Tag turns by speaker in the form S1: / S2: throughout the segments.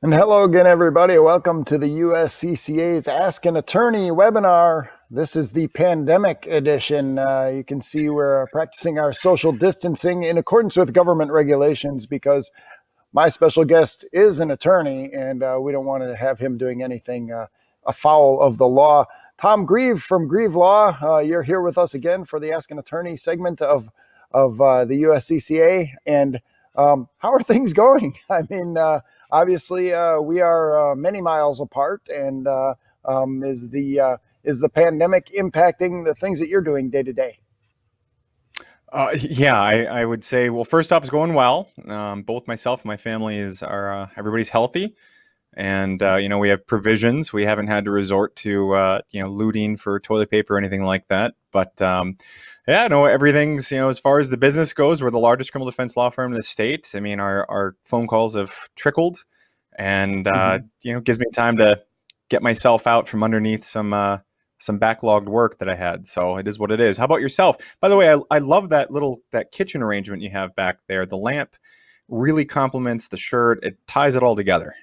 S1: And hello again, everybody. Welcome to the USCCA's Ask an Attorney webinar. This is the pandemic edition. Uh, you can see we're practicing our social distancing in accordance with government regulations because my special guest is an attorney and uh, we don't want to have him doing anything uh, afoul of the law. Tom Grieve from Grieve Law, uh, you're here with us again for the Ask an Attorney segment of, of uh, the USCCA. And um, how are things going? I mean, uh, obviously uh, we are uh, many miles apart, and uh, um, is the uh, is the pandemic impacting the things that you're doing day to day?
S2: Uh, yeah, I, I, would say. Well, first off, it's going well. Um, both myself and my family is are uh, everybody's healthy, and you know we have provisions. We haven't had to resort to you know looting for toilet paper or anything like that. But um, yeah, no, everything's, you know, as far as the business goes, we're the largest criminal defense law firm in the state. I mean, our, our phone calls have trickled and, uh, mm-hmm. you know, gives me time to get myself out from underneath some, uh, some backlogged work that I had. So it is what it is. How about yourself? By the way, I, I love that little, that kitchen arrangement you have back there. The lamp really complements the shirt. It ties it all together.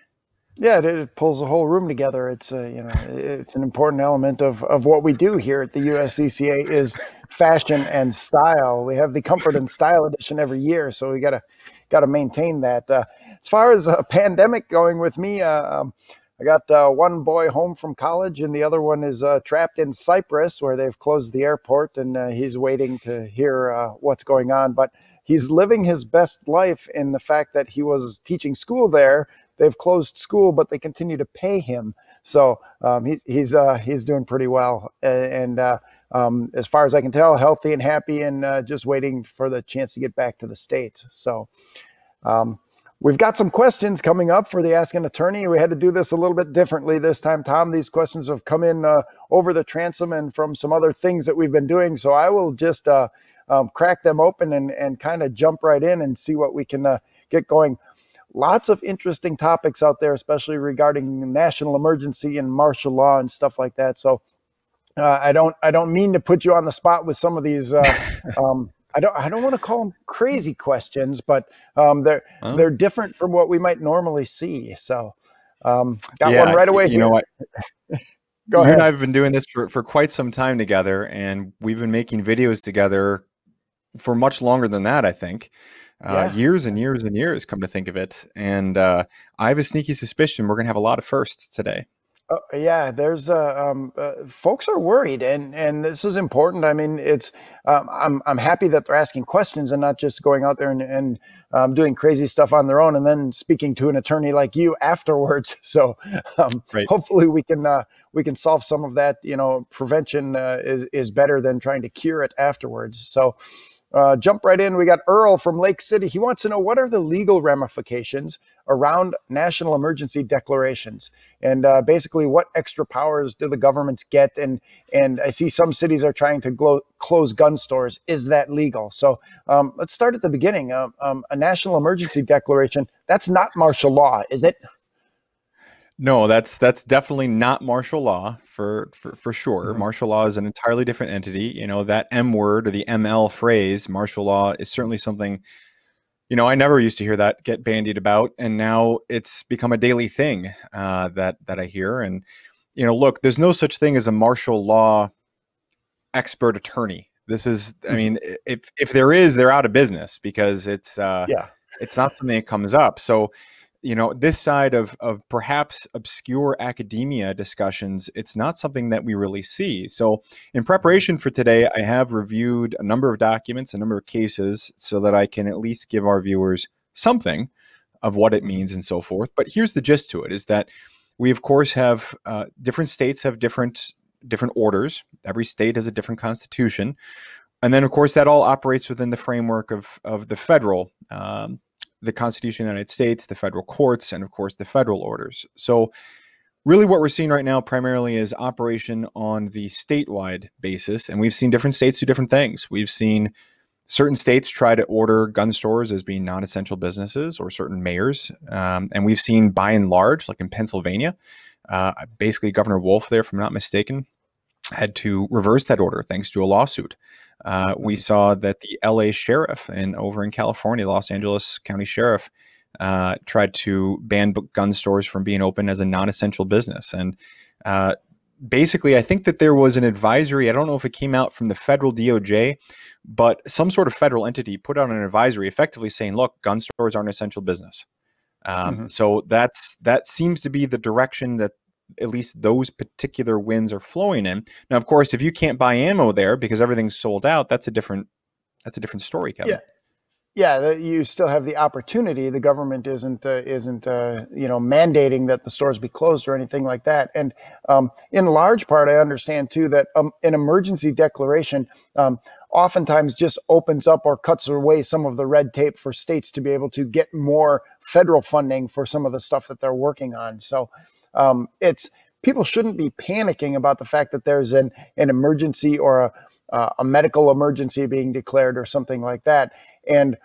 S1: Yeah, it, it, pulls the whole room together. It's a, you know, it's an important element of, of what we do here at the USCCA is fashion and style. We have the comfort and style edition every year, so we gotta gotta maintain that. Uh, as far as a pandemic going with me, uh, um, I got uh, one boy home from college, and the other one is uh, trapped in Cyprus, where they've closed the airport, and uh, he's waiting to hear uh, what's going on. But he's living his best life in the fact that he was teaching school there they've closed school, but they continue to pay him. So um, he's he's uh, he's doing pretty well, and uh, um, as far as I can tell, healthy and happy, and uh, just waiting for the chance to get back to the states. So. Um, we've got some questions coming up for the Ask an Attorney. We had to do this a little bit differently this time, Tom. These questions have come in uh, over the transom and from some other things that we've been doing. So I will just uh, um, crack them open and, and kind of jump right in and see what we can uh, get going lots of interesting topics out there, especially regarding national emergency and martial law and stuff like that. So uh, I don't I don't mean to put you on the spot with some of these. Uh, um, I don't I don't want to call them crazy questions, but um, they're they're different from what we might normally see. So um, got yeah, one right away.
S2: You here. know what? Go you ahead. and I have been doing this for, for quite some time together, and we've been making videos together for much longer than that, I think uh, yeah. years and years and years, come to think of it. And uh, I have a sneaky suspicion we're going to have a lot of firsts today.
S1: Uh, yeah, there's uh, um, uh, folks are worried, and and this is important. I mean, it's um, I'm I'm happy that they're asking questions and not just going out there and, and um, doing crazy stuff on their own, and then speaking to an attorney like you afterwards. So um, right. hopefully we can uh, we can solve some of that. You know, prevention uh, is is better than trying to cure it afterwards. So. Uh, jump right in. We got Earl from Lake City. He wants to know what are the legal ramifications around national emergency declarations, and uh, basically what extra powers do the governments get? And and I see some cities are trying to glo- close gun stores. Is that legal? So um, let's start at the beginning. Uh, um, a national emergency declaration that's not martial law, is it?
S2: No, that's that's definitely not martial law for for, for sure. Mm-hmm. Martial law is an entirely different entity. You know that M word or the ML phrase, martial law, is certainly something. You know, I never used to hear that get bandied about, and now it's become a daily thing uh, that that I hear. And you know, look, there's no such thing as a martial law expert attorney. This is, I mm-hmm. mean, if if there is, they're out of business because it's uh, yeah, it's not something that comes up. So you know this side of of perhaps obscure academia discussions it's not something that we really see. So in preparation for today i have reviewed a number of documents a number of cases so that i can at least give our viewers something of what it means and so forth. But here's the gist to it is that we of course have uh, different states have different different orders. Every state has a different constitution. And then of course that all operates within the framework of of the federal um, the Constitution of the United States, the federal courts, and of course the federal orders. So, really, what we're seeing right now primarily is operation on the statewide basis. And we've seen different states do different things. We've seen certain states try to order gun stores as being non essential businesses or certain mayors. Um, and we've seen by and large, like in Pennsylvania, uh, basically Governor Wolf, there, if I'm not mistaken, had to reverse that order thanks to a lawsuit. Uh, we mm-hmm. saw that the LA sheriff and over in California, Los Angeles County Sheriff, uh, tried to ban gun stores from being open as a non-essential business. And uh, basically, I think that there was an advisory. I don't know if it came out from the federal DOJ, but some sort of federal entity put out an advisory, effectively saying, "Look, gun stores aren't essential business." Um, mm-hmm. So that's that seems to be the direction that at least those particular wins are flowing in. Now, of course, if you can't buy ammo there because everything's sold out, that's a different that's a different story, Kevin.
S1: Yeah. Yeah, you still have the opportunity. The government isn't uh, isn't uh, you know mandating that the stores be closed or anything like that. And um, in large part, I understand too that um, an emergency declaration um, oftentimes just opens up or cuts away some of the red tape for states to be able to get more federal funding for some of the stuff that they're working on. So um, it's people shouldn't be panicking about the fact that there's an an emergency or a uh, a medical emergency being declared or something like that. And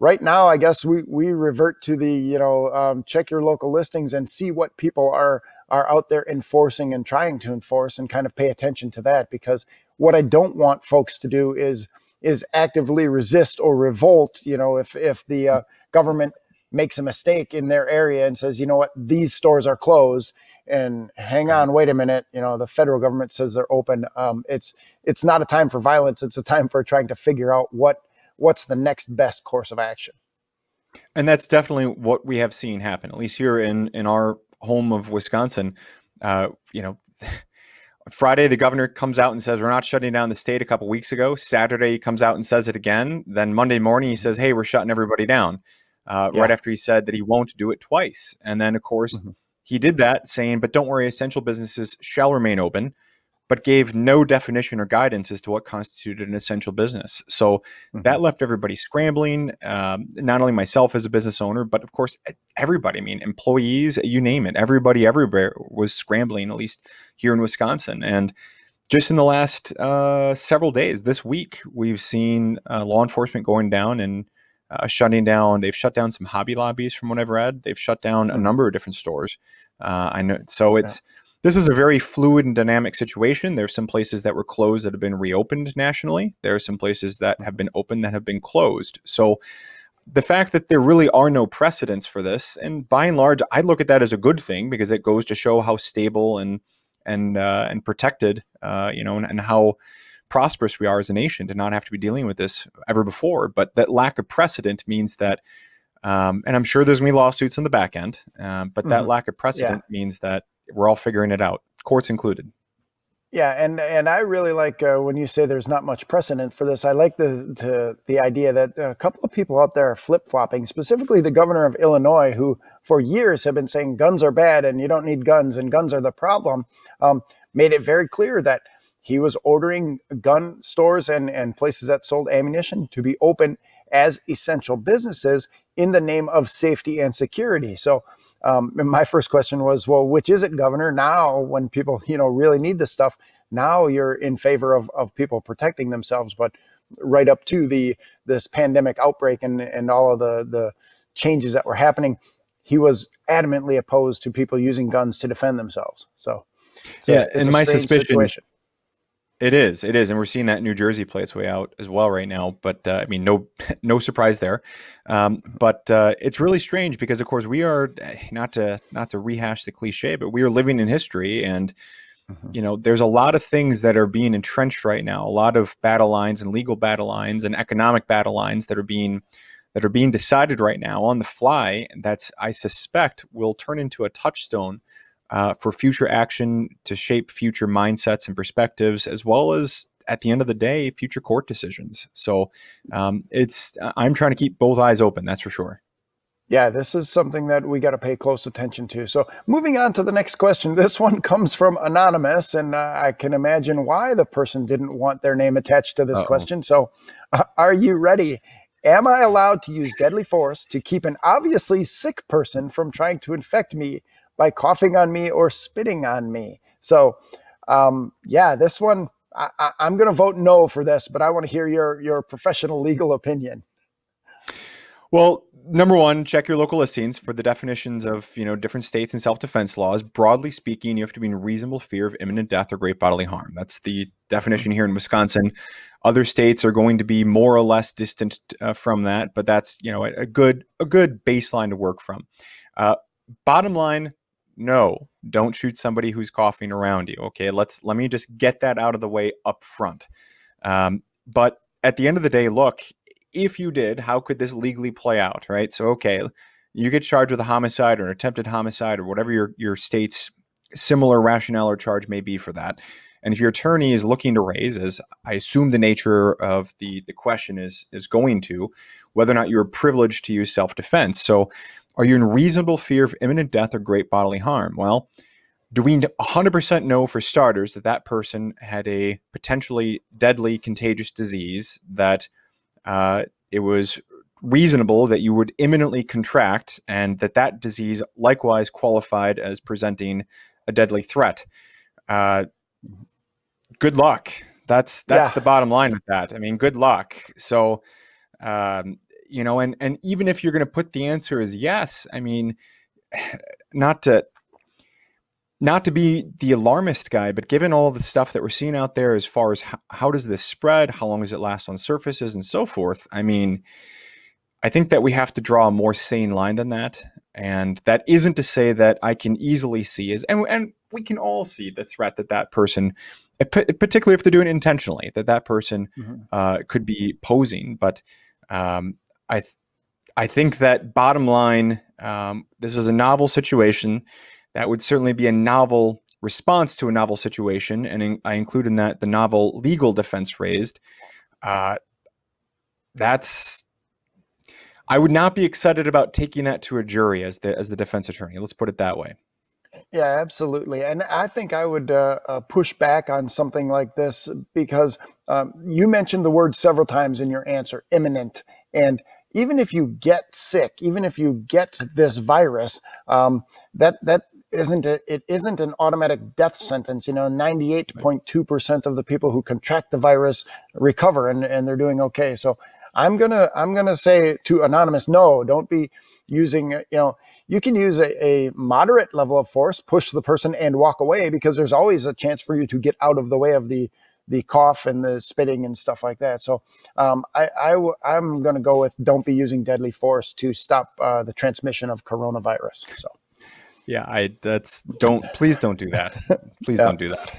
S1: right now, I guess we we revert to the you know um, check your local listings and see what people are are out there enforcing and trying to enforce and kind of pay attention to that because what I don't want folks to do is is actively resist or revolt. You know, if if the uh, government makes a mistake in their area and says, you know what, these stores are closed, and hang on, wait a minute, you know, the federal government says they're open. Um, it's it's not a time for violence. It's a time for trying to figure out what what's the next best course of action.
S2: And that's definitely what we have seen happen, at least here in in our home of Wisconsin. Uh, you know. Friday, the governor comes out and says we're not shutting down the state. A couple weeks ago, Saturday he comes out and says it again. Then Monday morning he says, "Hey, we're shutting everybody down." Uh, yeah. Right after he said that he won't do it twice, and then of course mm-hmm. he did that, saying, "But don't worry, essential businesses shall remain open." but gave no definition or guidance as to what constituted an essential business. So mm-hmm. that left everybody scrambling. Um, not only myself as a business owner, but of course everybody. I mean, employees, you name it. Everybody everywhere was scrambling. At least here in Wisconsin, and just in the last uh, several days, this week, we've seen uh, law enforcement going down and uh, shutting down. They've shut down some Hobby Lobbies, from what I've read. They've shut down a mm-hmm. number of different stores. Uh, I know. So it's. Yeah this is a very fluid and dynamic situation. There are some places that were closed that have been reopened nationally. There are some places that have been open that have been closed. So the fact that there really are no precedents for this, and by and large, I look at that as a good thing because it goes to show how stable and and uh, and protected, uh, you know, and, and how prosperous we are as a nation to not have to be dealing with this ever before. But that lack of precedent means that, um, and I'm sure there's gonna be lawsuits in the back end, um, but that mm-hmm. lack of precedent yeah. means that we're all figuring it out, courts included.
S1: Yeah, and and I really like uh, when you say there's not much precedent for this. I like the the, the idea that a couple of people out there are flip flopping. Specifically, the governor of Illinois, who for years have been saying guns are bad and you don't need guns and guns are the problem, um, made it very clear that he was ordering gun stores and and places that sold ammunition to be open as essential businesses in the name of safety and security. So um, my first question was, well, which is it, Governor? Now, when people you know really need this stuff, now you're in favor of of people protecting themselves, but right up to the this pandemic outbreak and and all of the the changes that were happening, he was adamantly opposed to people using guns to defend themselves. So,
S2: yeah, and my suspicion. Situation. It is, it is, and we're seeing that New Jersey play its way out as well right now. But uh, I mean, no, no surprise there. Um, but uh, it's really strange because, of course, we are not to not to rehash the cliche, but we are living in history, and mm-hmm. you know, there's a lot of things that are being entrenched right now. A lot of battle lines and legal battle lines and economic battle lines that are being that are being decided right now on the fly. That's I suspect will turn into a touchstone uh, for future action to shape future mindsets and perspectives, as well as at the end of the day, future court decisions. So um, it's I'm trying to keep both eyes open. That's for sure.
S1: Yeah, this is something that we got to pay close attention to. So, moving on to the next question. This one comes from Anonymous, and uh, I can imagine why the person didn't want their name attached to this Uh-oh. question. So, uh, are you ready? Am I allowed to use deadly force to keep an obviously sick person from trying to infect me by coughing on me or spitting on me. So, um, yeah, this one I, am going to vote no for this, but I want to hear your your professional legal opinion.
S2: Well, number one, check your local listings for the definitions of you know different states and self-defense laws. Broadly speaking, you have to be in reasonable fear of imminent death or great bodily harm. That's the definition here in Wisconsin. Other states are going to be more or less distant uh, from that, but that's you know a, a, good a good baseline to work from. Uh, bottom line, no, don't shoot somebody who's coughing around you. Okay, let's let me just get that out of the way up front. Um, but at the end of the day, look, if you did, how could this legally play out, right? So, okay, you get charged with a homicide or an attempted homicide or whatever your, your state's similar rationale or charge may be for that. And if your attorney is looking to raise, as I assume the nature of the, the question is, is going to, whether or not you're privileged to use self defense. So, are you in reasonable fear of imminent death or great bodily harm? Well, do we 100% know for starters that that person had a potentially deadly contagious disease that uh, it was reasonable that you would imminently contract and that that disease likewise qualified as presenting a deadly threat. Uh, good luck. That's that's yeah. the bottom line with that. I mean, good luck. So, um, you know, and and even if you're going to put the answer as yes, I mean, not to not to be the alarmist guy, but given all the stuff that we're seeing out there as far as how, how, does this spread, how long does it last on surfaces, and so forth, I mean, I think that we have to draw a more sane line than that. And that isn't to say that I can easily see is, and, and we can all see the threat that that person, particularly if they're doing it intentionally, that that person mm-hmm. uh, could be posing. But um, I, th- I think that bottom line, um, this is a novel situation that would certainly be a novel response to a novel situation, and in, I include in that the novel legal defense raised. Uh, that's I would not be excited about taking that to a jury as the as the defense attorney. Let's put it that way.
S1: Yeah, absolutely. And I think I would uh, uh, push back on something like this because um, you mentioned the word several times in your answer, imminent. And even if you get sick, even if you get this virus, um, that that isn't a, it isn't an automatic death sentence. You know, 98.2% of the people who contract the virus recover and, and they're doing okay. So I'm gonna I'm gonna say to anonymous, no, don't be using. You know, you can use a, a moderate level of force, push the person and walk away because there's always a chance for you to get out of the way of the the cough and the spitting and stuff like that. So um, I, I am going to go with don't be using deadly force to stop uh, the transmission of coronavirus. So.
S2: Yeah, I that's don't please don't do that. Please yeah. don't do that.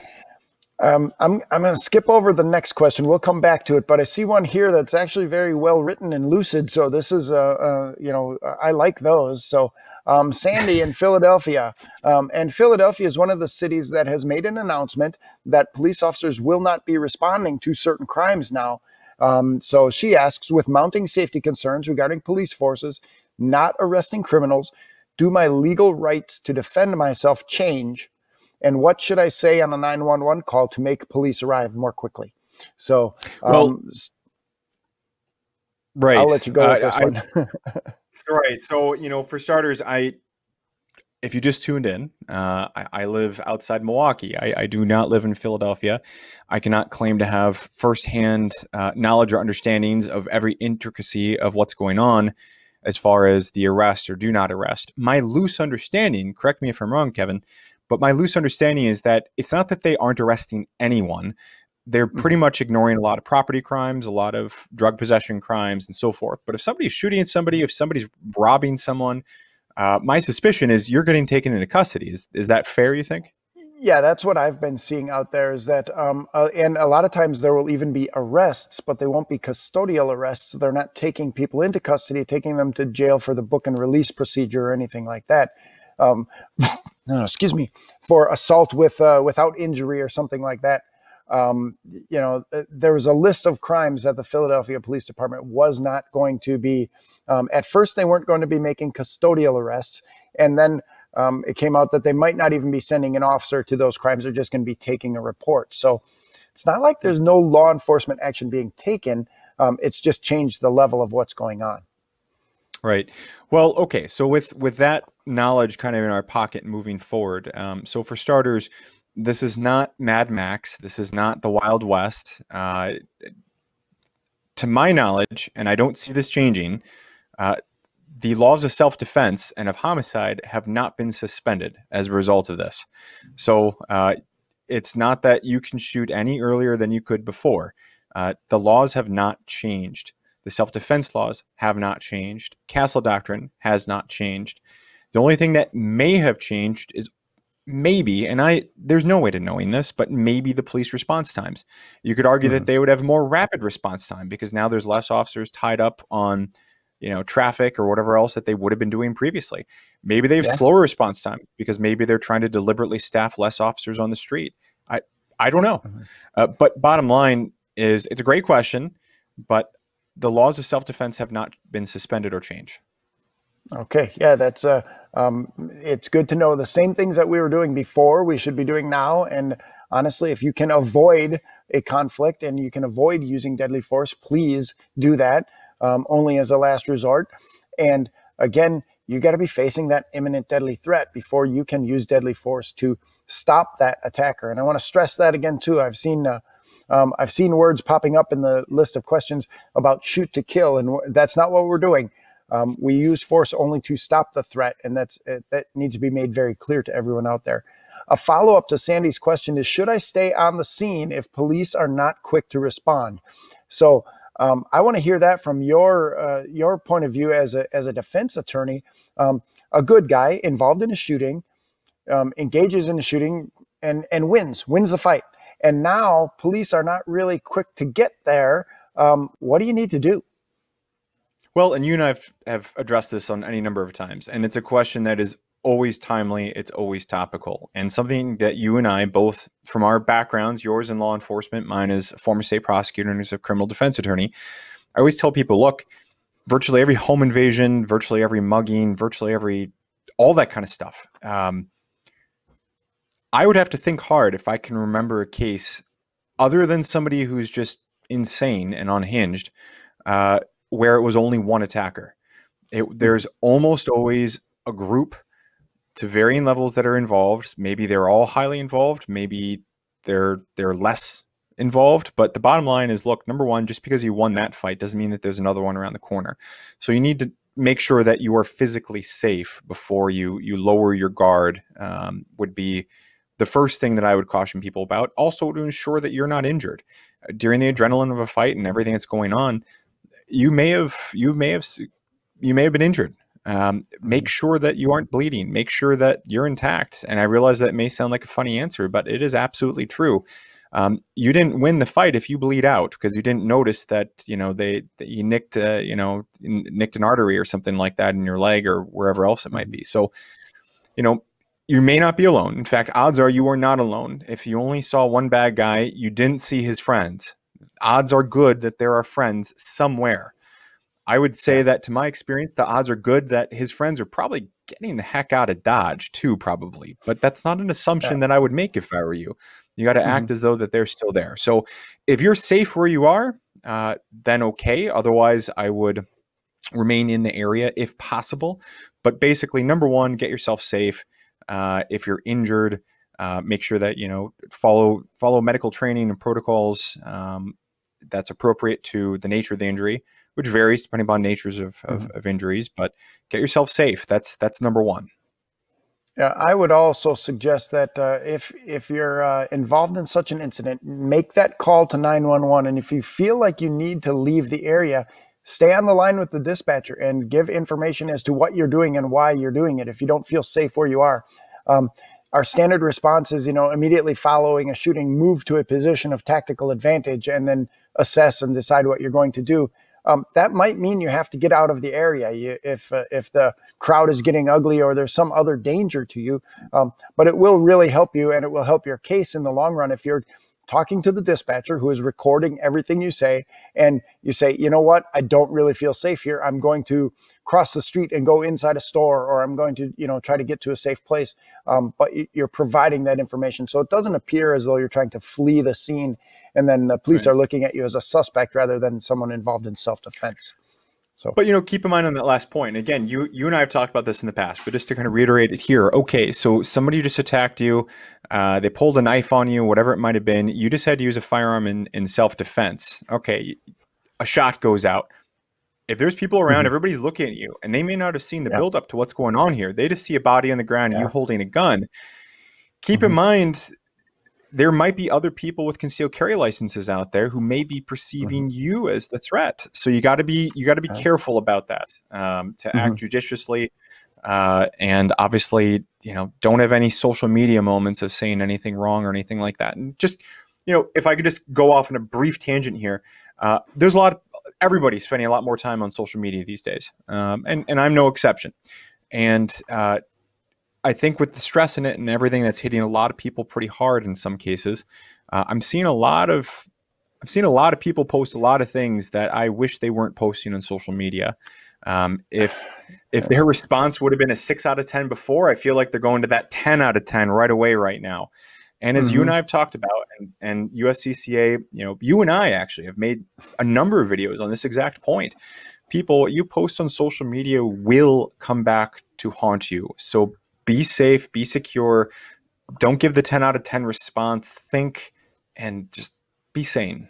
S1: Um, I'm I'm going to skip over the next question. We'll come back to it, but I see one here that's actually very well written and lucid. So this is uh, uh you know I like those. So um, Sandy in Philadelphia, um, and Philadelphia is one of the cities that has made an announcement that police officers will not be responding to certain crimes now. Um, so she asks, with mounting safety concerns regarding police forces not arresting criminals, do my legal rights to defend myself change? And what should I say on a 911 call to make police arrive more quickly? So, um, well,
S2: right.
S1: I'll let you go with uh, this I, one.
S2: right. So, you know, for starters, I, if you just tuned in, uh, I, I, live outside Milwaukee. I, I, do not live in Philadelphia. I cannot claim to have firsthand uh, knowledge or understandings of every intricacy of what's going on as far as the arrest or do not arrest. My loose understanding, correct me if I'm wrong, Kevin, but my loose understanding is that it's not that they aren't arresting anyone. They're mm-hmm. pretty much ignoring a lot of property crimes, a lot of drug possession crimes, and so forth. But if somebody's shooting at somebody, if somebody's robbing someone, uh, my suspicion is you're getting taken into custody. Is, is that fair, you think?
S1: Yeah, that's what I've been seeing out there is that, um, uh, and a lot of times there will even be arrests, but they won't be custodial arrests. They're not taking people into custody, taking them to jail for the book and release procedure or anything like that. Um, excuse me, for assault with uh, without injury or something like that. Um, you know, uh, there was a list of crimes that the Philadelphia Police Department was not going to be. Um, at first, they weren't going to be making custodial arrests, and then um, it came out that they might not even be sending an officer to those crimes. They're just going to be taking a report. So it's not like there's no law enforcement action being taken. Um, it's just changed the level of what's going on.
S2: Right. Well, okay. So with with that knowledge kind of in our pocket moving forward, um, so for starters, this is not Mad Max. This is not the Wild West. Uh, to my knowledge, and I don't see this changing, uh, the laws of self defense and of homicide have not been suspended as a result of this. So uh, it's not that you can shoot any earlier than you could before. Uh, the laws have not changed. The self defense laws have not changed. Castle Doctrine has not changed. The only thing that may have changed is maybe, and I there's no way to knowing this, but maybe the police response times. You could argue mm-hmm. that they would have more rapid response time because now there's less officers tied up on you know traffic or whatever else that they would have been doing previously. Maybe they have yeah. slower response time because maybe they're trying to deliberately staff less officers on the street. I I don't know, mm-hmm. uh, but bottom line is it's a great question, but the laws of self defense have not been suspended or changed.
S1: Okay, yeah, that's uh, um, it's good to know the same things that we were doing before we should be doing now. And honestly, if you can avoid a conflict and you can avoid using deadly force, please do that um, only as a last resort. And again, you got to be facing that imminent deadly threat before you can use deadly force to stop that attacker. And I want to stress that again too. I've seen uh, um, I've seen words popping up in the list of questions about shoot to kill, and that's not what we're doing. Um, we use force only to stop the threat, and that's that needs to be made very clear to everyone out there. A follow up to Sandy's question is: Should I stay on the scene if police are not quick to respond? So. Um, I want to hear that from your uh, your point of view as a as a defense attorney. Um, a good guy involved in a shooting, um, engages in a shooting and and wins wins the fight. And now police are not really quick to get there. Um, what do you need to do?
S2: Well, and you and I have, have addressed this on any number of times, and it's a question that is always timely, it's always topical, and something that you and I both, from our backgrounds, yours in law enforcement, mine as a former state prosecutor and as a criminal defense attorney, I always tell people, look, virtually every home invasion, virtually every mugging, virtually every all that kind of stuff. Um, I would have to think hard if I can remember a case other than somebody who's just insane and unhinged. Uh, where it was only one attacker. It, there's almost always a group to varying levels that are involved. Maybe they're all highly involved. Maybe they're they're less involved. But the bottom line is, look, number one, just because you won that fight doesn't mean that there's another one around the corner. So you need to make sure that you are physically safe before you you lower your guard. Um, would be the first thing that I would caution people about. Also to ensure that you're not injured during the adrenaline of a fight and everything that's going on you may have you may have you may have been injured. Um, make mm-hmm. sure that you aren't bleeding. Make sure that you're intact. And I realize that may sound like a funny answer, but it is absolutely true. Um, you didn't win the fight if you bleed out because you didn't notice that you know they that you nicked uh, you know nicked an artery or something like that in your leg or wherever else it might be. So, you know, you may not be alone. In fact, odds are you are not alone. If you only saw one bad guy, you didn't see his friends odds are good that there are friends somewhere. I would say that to my experience, the odds are good that his friends are probably getting the heck out of Dodge too, probably. But that's not an assumption yeah. that I would make if I were you. You got to mm-hmm. act as though that they're still there. So if you're safe where you are, uh, then okay. Otherwise, I would remain in the area if possible. But basically, number one, get yourself safe. Uh, if you're injured, uh, make sure that you know follow follow medical training and protocols. Um, that's appropriate to the nature of the injury, which varies depending upon natures of, of, mm-hmm. of injuries. But get yourself safe. That's that's number one.
S1: Yeah, I would also suggest that uh, if if you're uh, involved in such an incident, make that call to 911. And if you feel like you need to leave the area, stay on the line with the dispatcher and give information as to what you're doing and why you're doing it. If you don't feel safe where you are, um, our standard response is, you know, immediately following a shooting, move to a position of tactical advantage and then assess and decide what you're going to do. Um, that might mean you have to get out of the area you, if uh, if the crowd is getting ugly or there's some other danger to you. Um, but it will really help you, and it will help your case in the long run if you're talking to the dispatcher who is recording everything you say and you say you know what? I don't really feel safe here. I'm going to cross the street and go inside a store or i'm going to you know try to get to a safe place. Um, but you're providing that information. So it doesn't appear as though you're trying to flee the scene and then the police right. are looking at you as a suspect rather than someone involved in self-defense
S2: so, but you know, keep in mind on that last point. Again, you you and I have talked about this in the past, but just to kind of reiterate it here. Okay, so somebody just attacked you, uh, they pulled a knife on you, whatever it might have been. You just had to use a firearm in in self defense. Okay, a shot goes out. if there's people around,
S1: Mhm.
S2: everybody's looking at you, and they may not have seen the
S1: Yeah.
S2: build up to what's going on here. They just see a body on the ground and you holding a gun. Keep in
S1: Mhm.
S2: mind, there might be other people with concealed carry licenses out there who may be
S1: Mm-hmm.
S2: perceiving you as the threat. So you got to be you got to be
S1: Yeah.
S2: careful about that. Um, to
S1: Mhm.
S2: act judiciously, uh, and obviously, you know, don't have any social media moments of saying anything wrong or anything like that. And just you know, if I could just go off on a brief tangent here, uh, there's a lot of everybody's spending a lot more time on social media these days, um, and and I'm no exception. And uh, I think with the stress in it and everything that's hitting a lot of people pretty hard in some cases, uh, I'm seeing a lot of I've seen a lot of people post a lot of things that I wish they weren't posting on social media. Um, if if their response would have been a six out of ten before, I feel like they're going to that ten out of ten right away right now. And as you and I have talked about, and, and USCCA, you know, you and I actually have made a number of videos on this exact point. People, what you post on social media will come back to haunt you. So be safe, be secure. Don't give the 10 out of 10 response. Think and just be sane.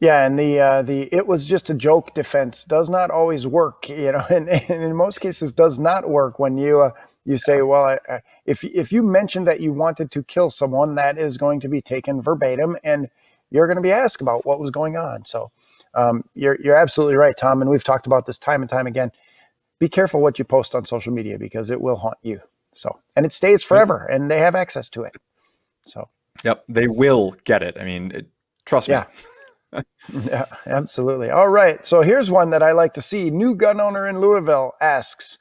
S1: Yeah, and the uh, the it was just a joke defense does not always work, you know, and, and in most cases does not work when you uh, you say, well, I, I, if if you mentioned that you wanted to kill someone, that is going to be taken verbatim, and you're going to be asked about what was going on. So um, you're you're absolutely right, Tom, and we've talked about this time and time again. Be careful what you post on social media because it will haunt you. So and it stays forever, and they have access to it. So
S2: Yep, they will get it. I mean, it, trust me.
S1: Yeah. Yeah, absolutely. All right. So here's one that I like to see. New gun owner in Louisville asks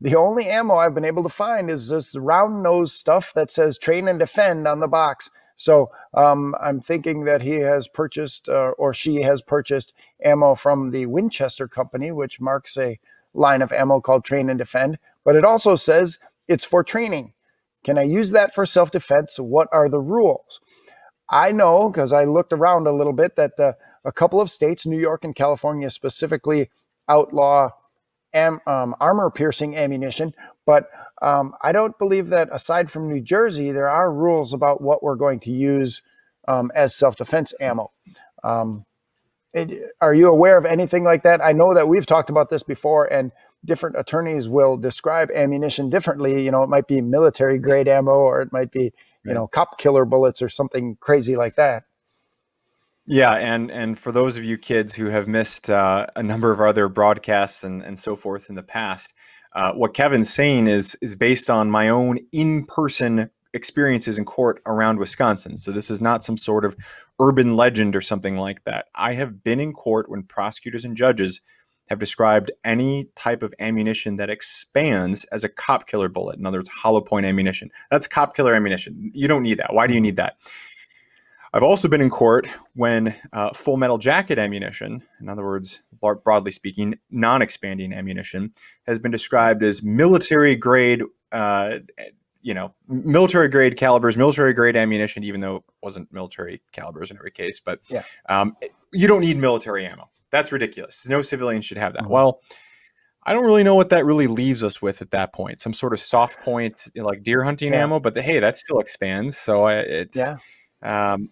S1: The only ammo I've been able to find is this round nose stuff that says train and defend on the box. So um, I'm thinking that he has purchased uh, or she has purchased ammo from the Winchester Company, which marks a line of ammo called train and defend. But it also says it's for training. Can I use that for self defense? What are the rules? I know because I looked around a little bit that a couple of states, New York and California specifically, outlaw am, um, armor piercing ammunition. But um, I don't believe that aside from New Jersey, there are rules about what we're going to use um, as self defense ammo. Um, it, are you aware of anything like that? I know that we've talked about this before, and different attorneys will describe ammunition differently. You know, it might be military grade ammo, or it might be, you know, cop killer bullets, or something crazy like that.
S2: Yeah, and and for those of you kids who have missed uh, a number of other broadcasts and, and so forth in the past, uh, what Kevin's saying is is based on my own in person experiences in court around Wisconsin. So this is not some sort of urban legend or something like that. I have been in court when prosecutors and judges have described any type of ammunition that expands as a cop killer bullet. In other words, hollow point ammunition. That's cop killer ammunition. You don't need that. Why do you need that? I've also been in court when uh, full metal jacket ammunition, in other words, broadly speaking, non expanding ammunition, has been described as military grade, uh, you know, military grade calibers, military grade ammunition, even though it wasn't military calibers in every case. But
S1: Yeah.
S2: um, you don't need military ammo. That's ridiculous. No civilian should have that.
S1: Mhm.
S2: Well, I don't really know what that really leaves us with at that point. Some sort of soft point, like deer hunting
S1: Yeah.
S2: ammo, but the, hey, that still expands. So it's
S1: Yeah.
S2: um,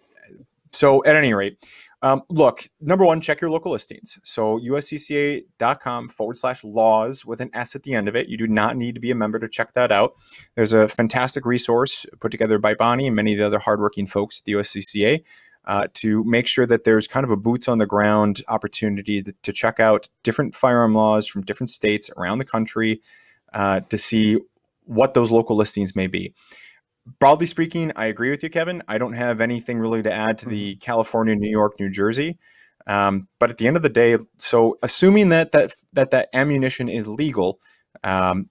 S2: so at any rate, um, look, number one, check your local listings. So uscca.com forward slash laws with an S at the end of it. You do not need to be a member to check that out. There's a fantastic resource put together by Bonnie and many of the other hardworking folks at the USCCA uh, to make sure that there's kind of a boots on the ground opportunity to, to check out different firearm laws from different states around the country uh, to see what those local listings may be broadly speaking, I agree with you, Kevin. I don't have anything really to add to the California, New York, New Jersey. Um, but at the end of the day, so assuming that that that that ammunition is legal, um,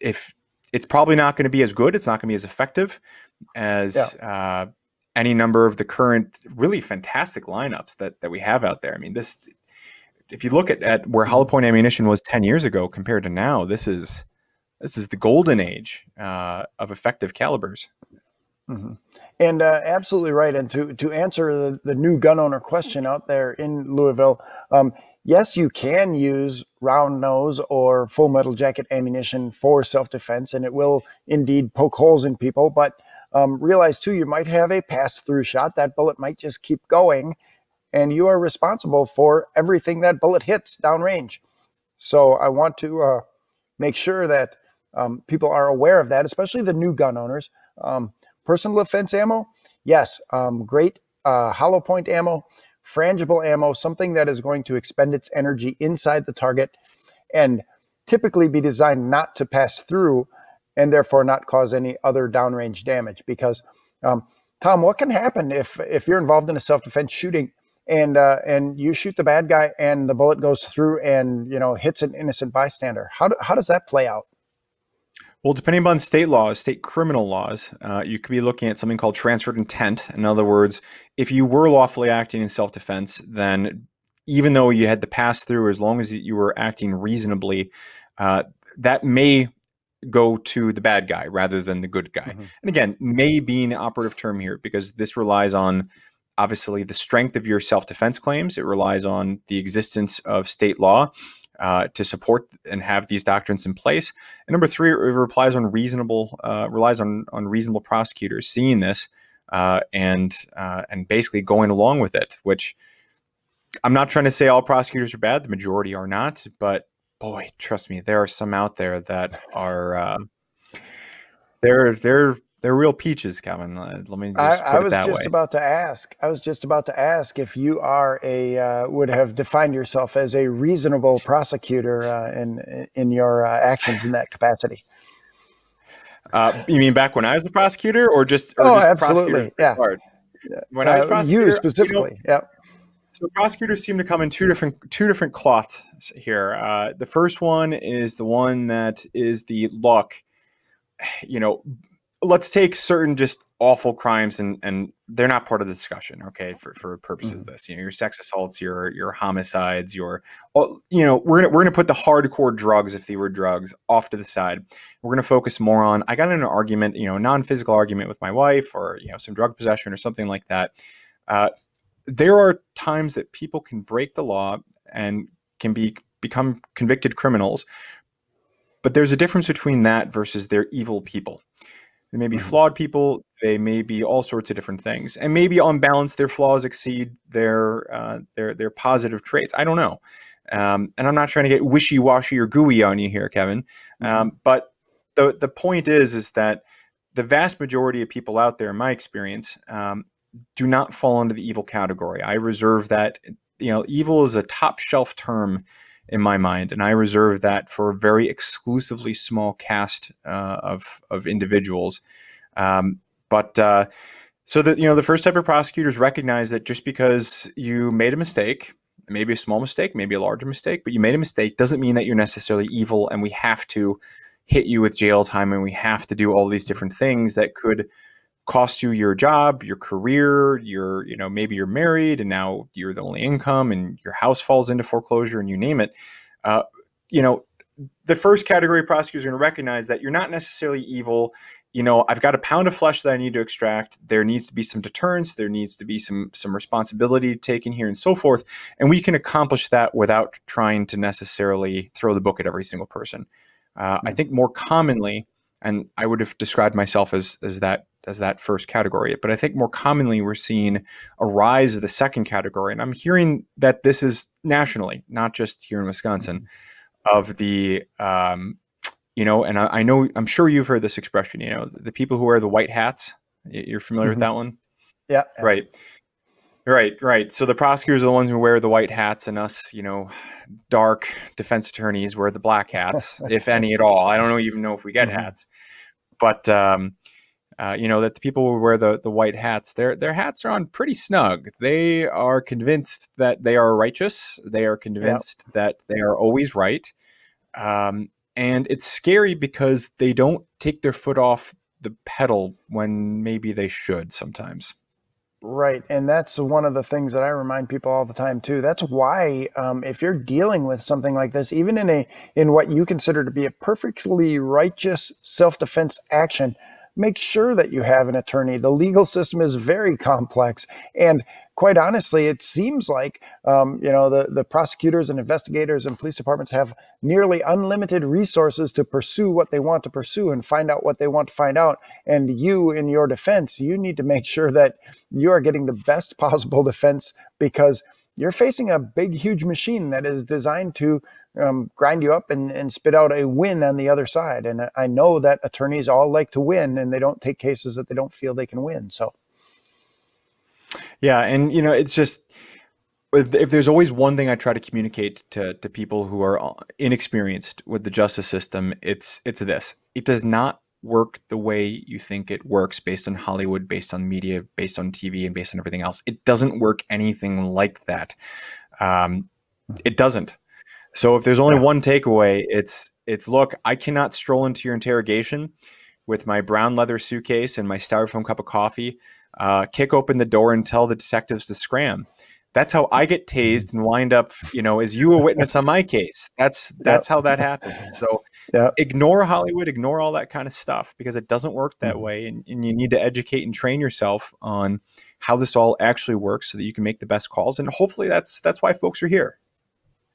S2: if it's probably not going to be as good, it's not going to be as effective as uh, any number of the current really fantastic lineups that that we have out there. I mean, this if you look at, at where hollow point ammunition was 10 years ago compared to now, this is this is the golden age uh, of effective calibers.
S1: hmm And uh, absolutely right. And to to answer the, the new gun owner question out there in Louisville, um, yes, you can use round nose or full metal jacket ammunition for self defense, and it will indeed poke holes in people. But um, realize too, you might have a pass through shot. That bullet might just keep going. and you are responsible for everything that bullet hits downrange. So I want to uh, make sure that um, people are aware of that, especially the new gun owners. Um, personal defense ammo, yes, um, great uh, hollow point ammo, frangible ammo, something that is going to expend its energy inside the target and typically be designed not to pass through and therefore not cause any other downrange damage. Because, um, Tom, what can happen if if you're involved in a self defense shooting and uh, and you shoot the bad guy and the bullet goes through and you know hits an innocent bystander? How do, how does that play out?
S2: Well, depending upon state laws, state criminal laws, uh, you could be looking at something called transferred intent. In other words, if you were lawfully acting in self defense, then even though you had the pass through, as long as you were acting reasonably, uh, that may go to the bad guy rather than the good guy. Mm-hmm. And again, may being the operative term here because this relies on obviously the strength of your self defense claims. It relies on the existence of state law uh, to support and have these doctrines in place. And number three, it relies on reasonable uh, relies on on reasonable prosecutors seeing this uh, and uh, and basically going along with it. Which I'm not trying to say all prosecutors are bad; the majority are not. But boy, trust me, there are some out there that are uh, they're they're they're real peaches, Kevin. Uh, let me.
S1: Just I, I, was just
S2: way.
S1: about to ask. I was just about to ask if you are a uh, would have defined yourself as a reasonable prosecutor uh, in in your uh, actions in that capacity.
S2: Uh, you mean back when I was a prosecutor, or just? Or
S1: oh,
S2: just
S1: absolutely. Yeah.
S2: When I was prosecutor,
S1: you specifically. You know, yeah.
S2: So prosecutors seem to come in two different two different cloths here. Uh, the first one is the one that is the luck. You know, let's take certain just awful crimes and and they're not part of the discussion okay for, for purposes mm-hmm. of this you know your sex assaults your your homicides your you know we're gonna we're gonna put the hardcore drugs if they were drugs off to the side we're gonna focus more on i got in an argument you know non-physical argument with my wife or you know some drug possession or something like that uh, there are times that people can break the law and can be become convicted criminals but there's a difference between that versus they're evil people they may be mm-hmm. flawed people. They may be all sorts of different things, and maybe on balance, their flaws exceed their uh, their their positive traits. I don't know, um, and I'm not trying to get wishy washy or gooey on you here, Kevin. Mm-hmm. Um, but the the point is, is that the vast majority of people out there, in my experience, um, do not fall into the evil category. I reserve that. You know, evil is a top shelf term in my mind, and I reserve that for a very exclusively small cast uh, of of individuals. Um, but uh, so that you know, the first type of prosecutors recognize that just because you made a mistake, maybe a small mistake, maybe a larger mistake, but you made a mistake doesn't mean that you're necessarily evil, and we have to hit you with jail time, and we have to do all these different things that could cost you your job, your career, your, you know, maybe you're married and now you're the only income and your house falls into foreclosure and you name it. Uh, you know, the first category prosecutors are going to recognize that you're not necessarily evil. You know, I've got a pound of flesh that I need to extract. There needs to be some deterrence. There needs to be some some responsibility taken here, and so forth. And we can accomplish that without trying to necessarily throw the book at every single person. Uh, I hmm. think more commonly, and I would have described myself as as that as that first category. But I think more commonly we're seeing a rise of the second category. And I'm hearing that this is nationally, not just here in Wisconsin, mm-hmm. of the, um, you know, and I, I, know, I'm sure you've heard this expression, you know, the people who wear the white hats. You're familiar mm-hmm. with that one?
S1: Yeah.
S2: Right. Right, right. So the prosecutors are the ones who wear the white hats, and us, you know, dark defense attorneys wear the black hats, if any at all. I don't even know if we get mm-hmm. hats, but um, uh, you know that the people who wear the the white hats their their hats are on pretty snug they are convinced that they are righteous they are convinced yep. that they are always right um, and it's scary because they don't take their foot off the pedal when maybe they should sometimes
S1: Right, and that's one of the things that I remind people all the time too. That's why, um, if you're dealing with something like this, even in a in what you consider to be a perfectly righteous self defense action, make sure that you have an attorney. The legal system is very complex. And quite honestly, it seems like um, you know the, the prosecutors and investigators and police departments have nearly unlimited resources to pursue what they want to pursue and find out what they want to find out. And you, in your defense, you need to make sure that you are getting the best possible defense because you're facing a big, huge machine that is designed to um, grind you up and, and spit out a win on the other side. And I know that attorneys all like to win and they don't take cases that they don't feel they can win. So,
S2: yeah. And, you know, it's just, if there's always one thing I try to communicate to, to people who are inexperienced with the justice system, it's it's this. It does not work the way you think it works based on Hollywood, based on media, based on TV, and based on everything else. It doesn't work anything like that. Um, it doesn't. So if there's only yeah. one takeaway, it's it's look, I cannot stroll into your interrogation with my brown leather suitcase and my styrofoam cup of coffee, uh, kick open the door and tell the detectives to scram. That's how I get tased and wind up, you know, as you a witness on my case. That's that's how that happens. So ignore Hollywood, ignore all that kind of stuff because it doesn't work that mm-hmm. way. And, and you need to educate and train yourself on how this all actually works so that you can make the best calls. And hopefully that's that's why folks are here.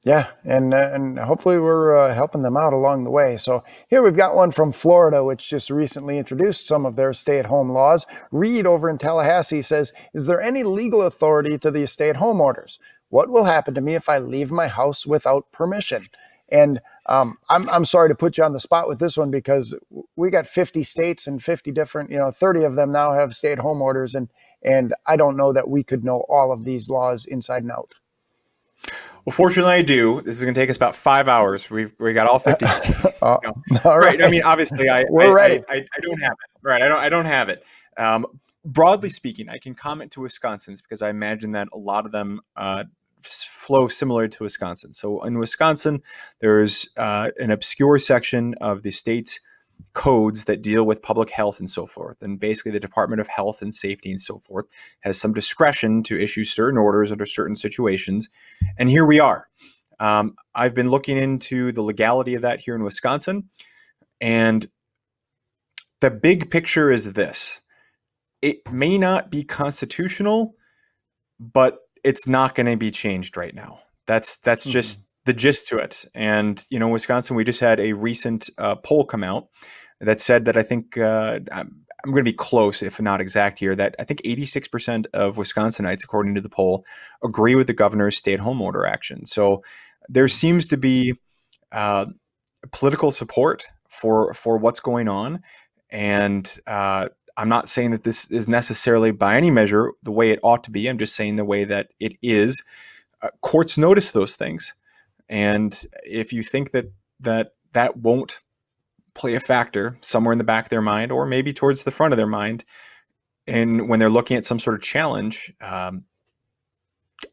S1: Yeah, and uh, and hopefully we're uh, helping them out along the way. So here we've got one from Florida, which just recently introduced some of their stay-at-home laws. Reed over in Tallahassee says, "Is there any legal authority to the stay-at-home orders? What will happen to me if I leave my house without permission?" And um, I'm I'm sorry to put you on the spot with this one because we got 50 states and 50 different, you know, 30 of them now have stay-at-home orders, and and I don't know that we could know all of these laws inside and out.
S2: Well, fortunately, I do. This is going to take us about five hours. We've we got all fifty. uh, you know. all right. right. I mean, obviously, I
S1: we're
S2: I,
S1: ready.
S2: I, I, I, don't have it. Right. I don't. I don't have it. Um, broadly speaking, I can comment to Wisconsin's because I imagine that a lot of them uh, flow similar to Wisconsin. So in Wisconsin, there's uh, an obscure section of the state's codes that deal with public health and so forth. And basically, the Department of Health and Safety and so forth has some discretion to issue certain orders under certain situations. And here we are. Um, I've been looking into the legality of that here in Wisconsin. And the big picture is this it may not be constitutional, but it's not going to be changed right now. That's that's mm-hmm. just the gist to it. And you know, Wisconsin, we just had a recent uh, poll come out that said that I think uh, I'm, I'm going to be close, if not exact here, that I think 86% of Wisconsinites, according to the poll, agree with the governor's stay-at-home order action. So there seems to be uh, political support for for what's going on, and uh, I'm not saying that this is necessarily by any measure the way it ought to be. I'm just saying the way that it is. Uh, courts notice those things. And if you think that that that won't play a factor somewhere in the back of their mind, or maybe towards the front of their mind, and when they're looking at some sort of challenge, um,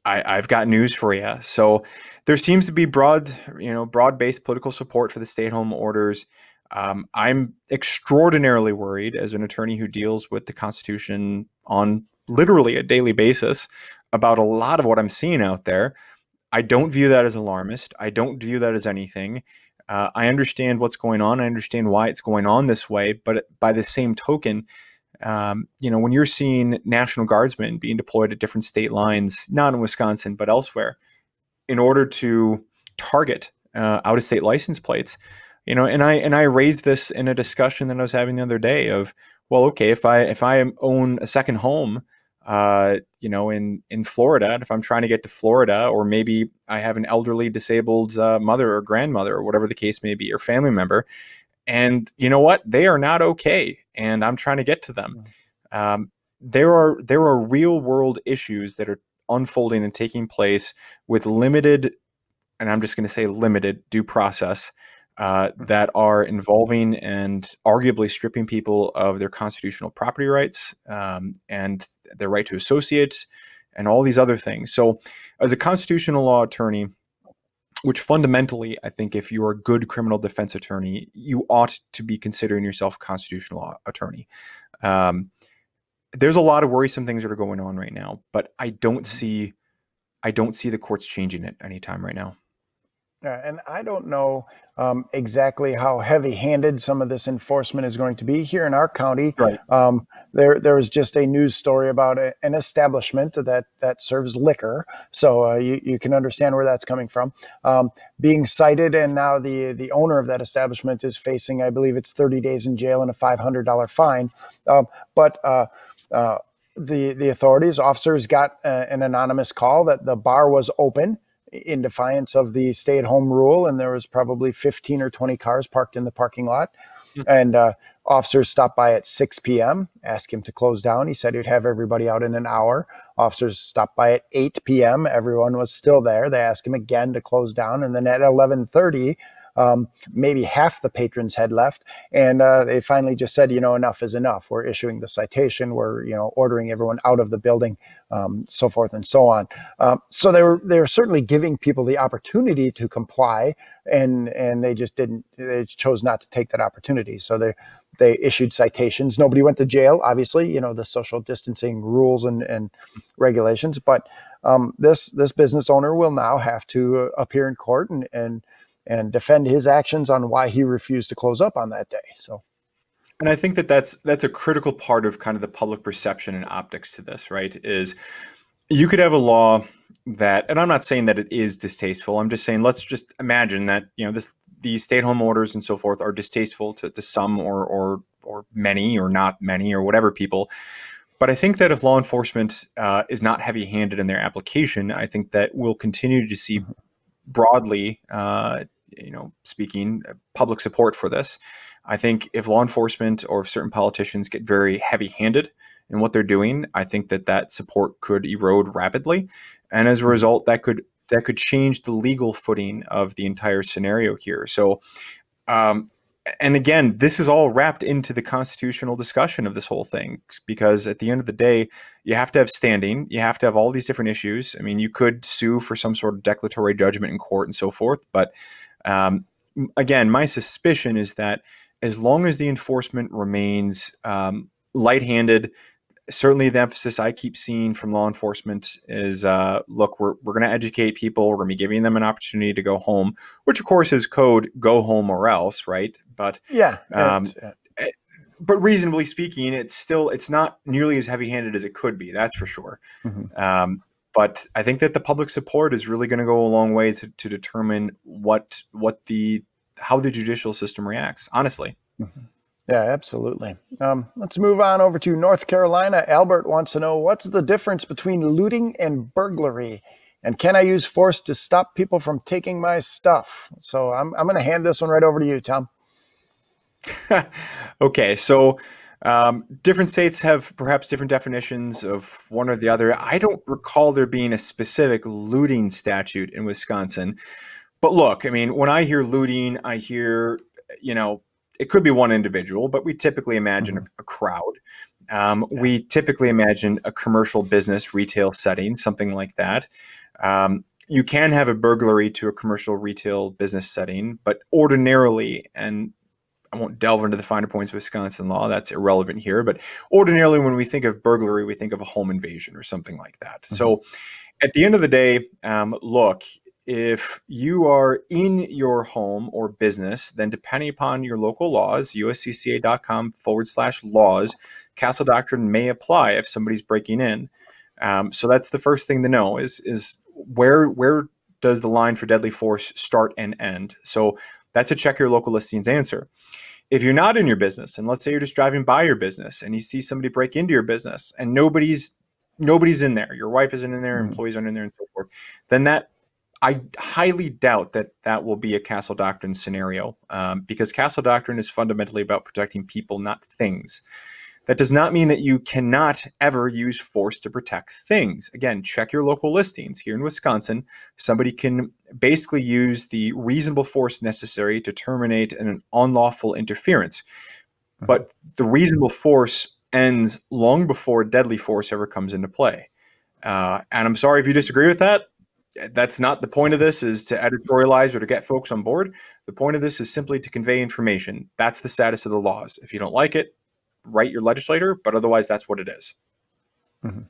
S2: I, have got news for you. So there seems to be broad, you know, broad-based political support for the stay-at-home orders. Um, I'm extraordinarily worried as an attorney who deals with the Constitution on literally a daily basis about a lot of what I'm seeing out there. I don't view that as alarmist. I don't view that as anything. Uh, I understand what's going on. I understand why it's going on this way. But by the same token, um, you know, when you're seeing National Guardsmen being deployed at different state lines, not in Wisconsin, but elsewhere, in order to target uh, out of state license plates, you know, and I and I raised this in a discussion that I was having the other day of, well, okay, if I if I own a second home, uh, you know, in in Florida, if I'm trying to get to Florida, or maybe I have an elderly disabled uh, mother or grandmother or whatever the case may be, or family member, and you know what, they are not okay, and I'm trying to get to them. Um, there are there are real world issues that are unfolding and taking place with limited, and I'm just going to say limited due process uh, that are involving and arguably stripping people of their constitutional property rights um, and their right to associate and all these other things. So, as a constitutional law attorney, which fundamentally, I think, if you're a good criminal defense attorney, you ought to be considering yourself a constitutional law attorney. Um, there's a lot of worrisome things that are going on right now, but I don't mm-hmm. see, I don't see the courts changing it anytime right now.
S1: Yeah, and I don't know um, exactly how heavy-handed some of this enforcement is going to be here in our county.
S2: Right.
S1: Um, there, there was just a news story about a, an establishment that that serves liquor, so uh, you you can understand where that's coming from. Um, being cited, and now the the owner of that establishment is facing, I believe, it's 30 days in jail and a $500 fine. Um, but uh, uh, the the authorities, officers, got uh, an anonymous call that the bar was open in defiance of the stay at home rule. And there was probably 15 or 20 cars parked in the parking lot. Mm-hmm. And uh, officers stopped by at 6 p.m., asked him to close down. He said he'd have everybody out in an hour. Officers stopped by at 8 p.m. Everyone was still there. They asked him again to close down. And then at 1130, um, maybe half the patrons had left, and uh, they finally just said, you know, enough is enough. We're issuing the citation. We're you know ordering everyone out of the building, um, so forth and so on. Um, so they were they were certainly giving people the opportunity to comply, and and they just didn't. They chose not to take that opportunity. So they they issued citations. Nobody went to jail, obviously. You know the social distancing rules and and regulations, but. Um, this this business owner will now have to uh, appear in court and, and and defend his actions on why he refused to close up on that day. So,
S2: and I think that that's that's a critical part of kind of the public perception and optics to this, right? Is you could have a law that, and I'm not saying that it is distasteful. I'm just saying let's just imagine that you know this these stay-at-home orders and so forth are distasteful to, to some or or or many or not many or whatever people. But I think that if law enforcement uh, is not heavy-handed in their application, I think that we'll continue to see mm-hmm. Broadly uh, you know, speaking, uh, public support for this. I think if law enforcement or if certain politicians get very heavy-handed in what they're doing, I think that that support could erode rapidly, and as a mm-hmm. result, that could that could change the legal footing of the entire scenario here. So, um, and again, this is all wrapped into the constitutional discussion of this whole thing because at the end of the day, you have to have standing, you have to have all these different issues. I mean, you could sue for some sort of declaratory judgment in court and so forth, but um, again, my suspicion is that as long as the enforcement remains um, light-handed, certainly the emphasis I keep seeing from law enforcement is, uh, look, we're, we're going to educate people. We're going to be giving them an opportunity to go home, which of course is code "go home or else," right? But
S1: yeah, um.
S2: Eh, but reasonably speaking, it's still it's not nearly as heavy-handed as it could be. That's for sure. Mm-hmm. Um, but I think that the public support is really going to go a long way to, to determine what what the how the judicial system reacts. Honestly.
S1: Mm-hmm. Yeah, absolutely. Um, let's move on over to North Carolina. Albert wants to know what's the difference between looting and burglary, and can I use force to stop people from taking my stuff? So I'm I'm going to hand this one right over to you, Tom.
S2: okay, so um, different states have perhaps different definitions of one or the other. I don't recall there being a specific looting statute in Wisconsin. But look, I mean, when I hear looting, I hear, you know, it could be one individual, but we typically imagine mm-hmm. a, crowd. Um, yeah. We typically imagine a commercial business retail setting, something like that. Um, you can have a burglary to a commercial retail business setting, but ordinarily, and I won't delve into the finer points of Wisconsin law. That's irrelevant here. But ordinarily, when we think of burglary, we think of a home invasion or something like that. Mm-hmm. So, at the end of the day, um, look, if you are in your home or business, then depending upon your local laws, uscca.com forward slash laws, castle doctrine may apply if somebody's breaking in. Um, so that's the first thing to know is is where where does the line for deadly force start and end? So that's a check your local listings answer. If you're not in your business, and let's say you're just driving by your business and you see somebody break into your business and nobody's nobody's in there, your wife isn't in there, mm-hmm. employees aren't in there, and so forth, then that I highly doubt that that will be a Castle Doctrine scenario um, because Castle Doctrine is fundamentally about protecting people, not things. That does not mean that you cannot ever use force to protect things. Again, check your local listings. Here in Wisconsin, somebody can basically use the reasonable force necessary to terminate an unlawful interference. Mm-hmm. But the reasonable force ends long before deadly force ever comes into play. Uh, and I'm sorry if you disagree with that. That's not the point of this is to editorialize or to get folks on board. The point of this is simply to convey information. That's the status of the laws. If you don't like it, write your legislator, but otherwise, that's what it is.
S1: Mm-hmm.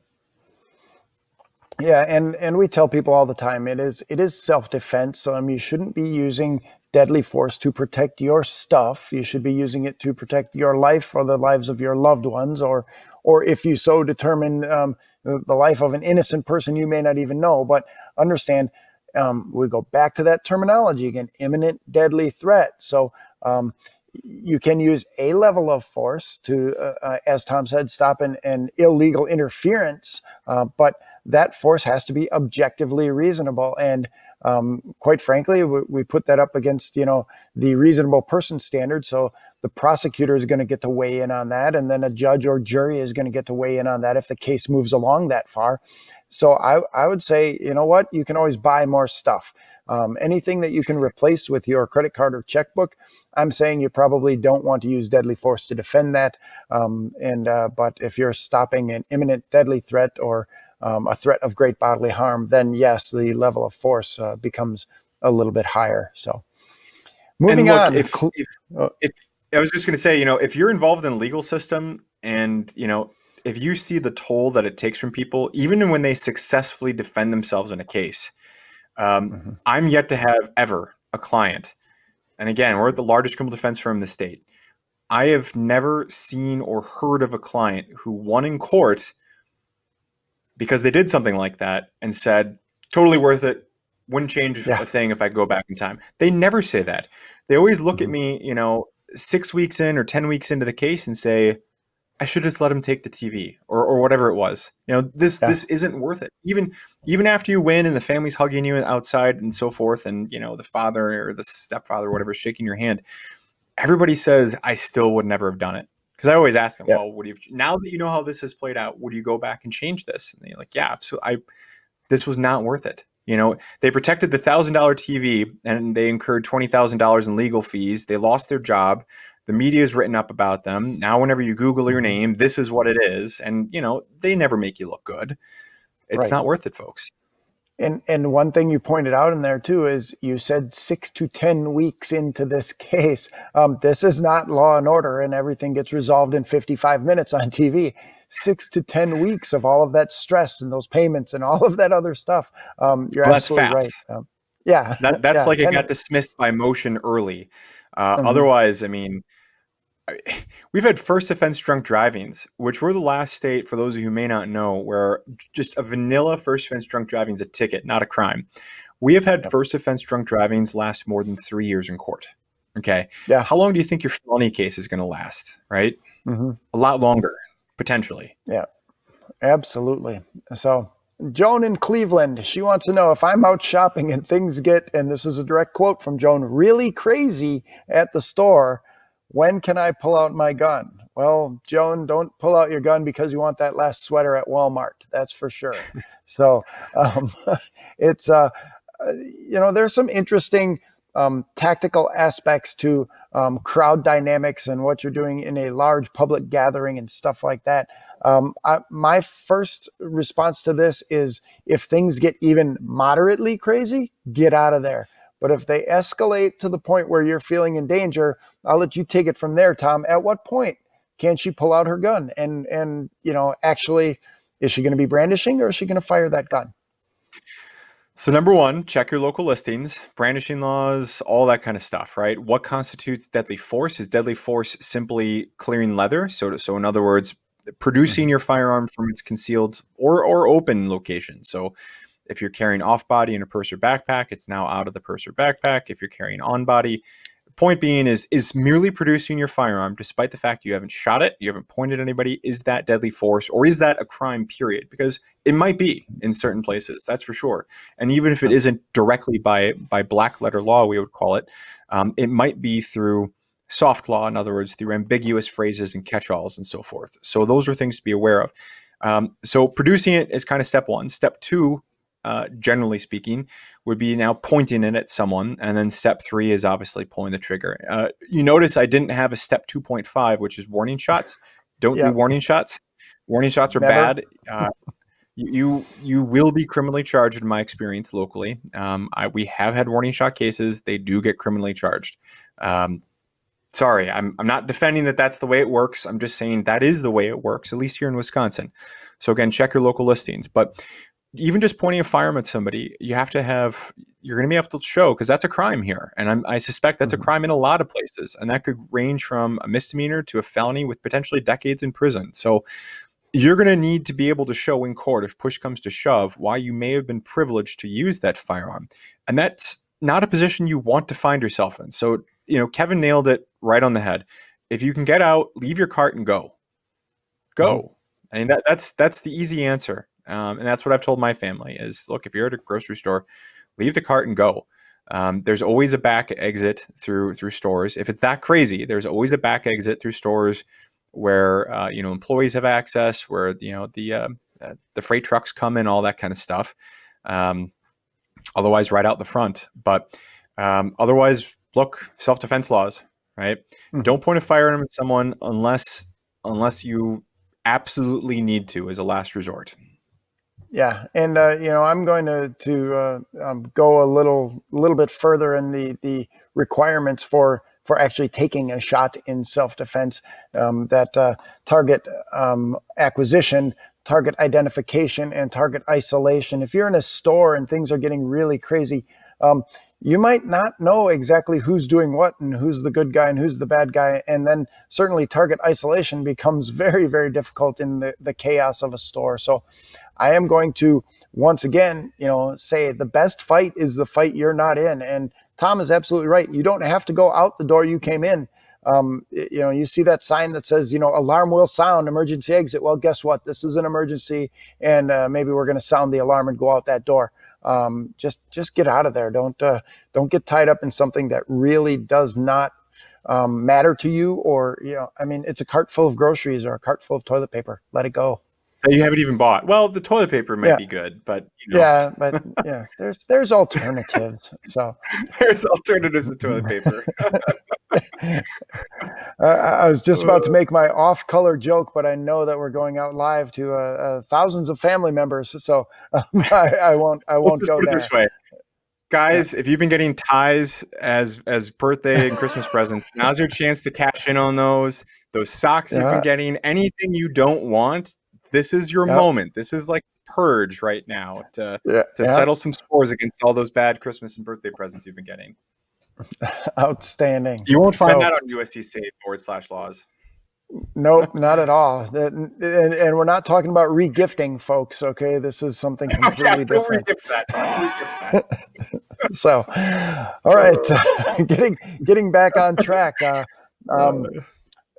S1: Yeah, and and we tell people all the time it is it is self defense. So mean, you shouldn't be using deadly force to protect your stuff. You should be using it to protect your life or the lives of your loved ones, or or if you so determine um, the life of an innocent person you may not even know. But understand, um, we go back to that terminology again: imminent deadly threat. So. Um, you can use a level of force to, uh, uh, as Tom said, stop an, an illegal interference, uh, but that force has to be objectively reasonable. And um, quite frankly, we, we, put that up against you know the reasonable person standard. So the prosecutor is going to get to weigh in on that, and then a judge or jury is going to get to weigh in on that if the case moves along that far. So I, I would say, you know what, you can always buy more stuff. Um, anything that you can replace with your credit card or checkbook, I'm saying you probably don't want to use deadly force to defend that. Um, and uh, but if you're stopping an imminent deadly threat or um, a threat of great bodily harm, then yes, the level of force uh, becomes a little bit higher. So, moving look, on.
S2: If, if, oh. if, I was just going to say, you know, if you're involved in the legal system and, you know, if you see the toll that it takes from people, even when they successfully defend themselves in a case, um, mm-hmm. I'm yet to have ever a client. And again, we're the largest criminal defense firm in the state. I have never seen or heard of a client who won in court because they did something like that and said, totally worth it. Wouldn't change yeah. a thing if I go back in time. They never say that. They always look mm-hmm. at me, you know, six weeks in or 10 weeks into the case and say, I should just let him take the TV or, or whatever it was. You know, this yeah. this isn't worth it. Even even after you win and the family's hugging you outside and so forth, and you know the father or the stepfather or whatever shaking your hand, everybody says I still would never have done it. Because I always ask them, well, would you now that you know how this has played out, would you go back and change this? And they're like, yeah, so I this was not worth it. You know, they protected the thousand dollar TV and they incurred twenty thousand dollars in legal fees. They lost their job. The media is written up about them. Now, whenever you Google your mm-hmm. name, this is what it is, and you know they never make you look good. It's right. not worth it, folks.
S1: And and one thing you pointed out in there too is you said six to ten weeks into this case. Um, this is not Law and Order, and everything gets resolved in fifty five minutes on TV. Six to ten weeks of all of that stress and those payments and all of that other stuff. Um, you're well, absolutely right. Um, yeah,
S2: that, that's yeah, like it got dismissed by motion early. Uh, mm-hmm. Otherwise, I mean, we've had first offense drunk drivings, which were the last state, for those of you who may not know, where just a vanilla first offense drunk driving is a ticket, not a crime. We have had first offense drunk drivings last more than three years in court. Okay. Yeah. How long do you think your felony case is going to last? Right. Mm-hmm. A lot longer, potentially.
S1: Yeah. Absolutely. So, Joan in Cleveland, she wants to know if I'm out shopping and things get, and this is a direct quote from Joan, really crazy at the store when can I pull out my gun? Well, Joan, don't pull out your gun because you want that last sweater at Walmart. That's for sure. so um, it's, uh, you know, there's some interesting um, tactical aspects to um, crowd dynamics and what you're doing in a large public gathering and stuff like that. Um, I, my first response to this is if things get even moderately crazy, get out of there. But if they escalate to the point where you're feeling in danger, I'll let you take it from there, Tom. At what point can she pull out her gun and and you know actually is she going to be brandishing or is she going to fire that gun?
S2: So number one, check your local listings, brandishing laws, all that kind of stuff, right? What constitutes deadly force? Is deadly force simply clearing leather? So, so in other words, producing mm-hmm. your firearm from its concealed or or open location. So if you're carrying off body in a purse or backpack, it's now out of the purse or backpack. If you're carrying on body, point being is is merely producing your firearm despite the fact you haven't shot it you haven't pointed at anybody is that deadly force or is that a crime period? Because it might be in certain places that's for sure. And even if it isn't directly by by black letter law we would call it um, it might be through soft law in other words through ambiguous phrases and catch-alls and so forth. So those are things to be aware of. Um, so producing it is kind of step one. Step two uh, generally speaking, would be now pointing it at someone. And then step three is obviously pulling the trigger. Uh, you notice I didn't have a step 2.5, which is warning shots. Don't do warning shots. Warning shots are Never. bad. Uh, you you will be criminally charged in my experience locally. Um, I, we have had warning shot cases; they do get criminally charged. Um, sorry, I'm I'm not defending that that's the way it works. I'm just saying that is the way it works, at least here in Wisconsin. So again, check your local listings. But even just pointing a firearm at somebody, you have to have you're going to be able to show because that's a crime here, and I'm, i suspect that's mm-hmm. a crime in a lot of places, and that could range from a misdemeanor to a felony with potentially decades in prison. So you're going to need to be able to show in court if push comes to shove why you may have been privileged to use that firearm, and that's not a position you want to find yourself in. So you know, Kevin nailed it right on the head. If you can get out, leave your cart and go, go. Mm-hmm. I mean that, that's that's the easy answer. Um, and that's what I've told my family is look, if you're at a grocery store, leave the cart and go. Um, there's always a back exit through through stores. If it's that crazy, there's always a back exit through stores where uh, you know employees have access, where you know the uh, uh, the freight trucks come in, all that kind of stuff. Um, otherwise, right out the front. But um, otherwise, look, self defense laws, right? Mm-hmm. Don't point a firearm at someone unless unless you absolutely need to as a last resort.
S1: Yeah, and uh, you know I'm going to to uh, um, go a little little bit further in the the requirements for for actually taking a shot in self defense. Um, that uh, target um, acquisition, target identification, and target isolation. If you're in a store and things are getting really crazy, um, you might not know exactly who's doing what and who's the good guy and who's the bad guy. And then certainly target isolation becomes very, very difficult in the, the chaos of a store. So I am going to once again, you know, say the best fight is the fight you're not in. And Tom is absolutely right. You don't have to go out the door you came in. Um, you know, you see that sign that says, you know, alarm will sound, emergency exit. Well, guess what? This is an emergency, and uh, maybe we're going to sound the alarm and go out that door um, just just get out of there. Don't uh, don't get tied up in something that really does not um, matter to you. Or you know, I mean, it's a cart full of groceries or a cart full of toilet paper. Let it go.
S2: You haven't even bought. Well, the toilet paper might yeah. be good, but
S1: you know. yeah, but yeah, there's there's alternatives. So
S2: there's alternatives to toilet paper.
S1: uh, I was just about to make my off-color joke, but I know that we're going out live to uh, uh, thousands of family members, so um, I, I, won't. I won't go there. This way,
S2: guys. If you've been getting ties as as birthday and Christmas presents, now's your chance to cash in on those. Those socks yeah. you've been getting, anything you don't want, this is your yep. moment. This is like purge right now to yeah. to settle some scores against all those bad Christmas and birthday presents you've been getting.
S1: Outstanding.
S2: You won't find so, that on USCCA forward slash laws.
S1: Nope, not at all. And, and, and, we're not talking about regifting, folks. Okay, this is something completely yeah, different. That. so, all right, getting getting back on track. Uh, um,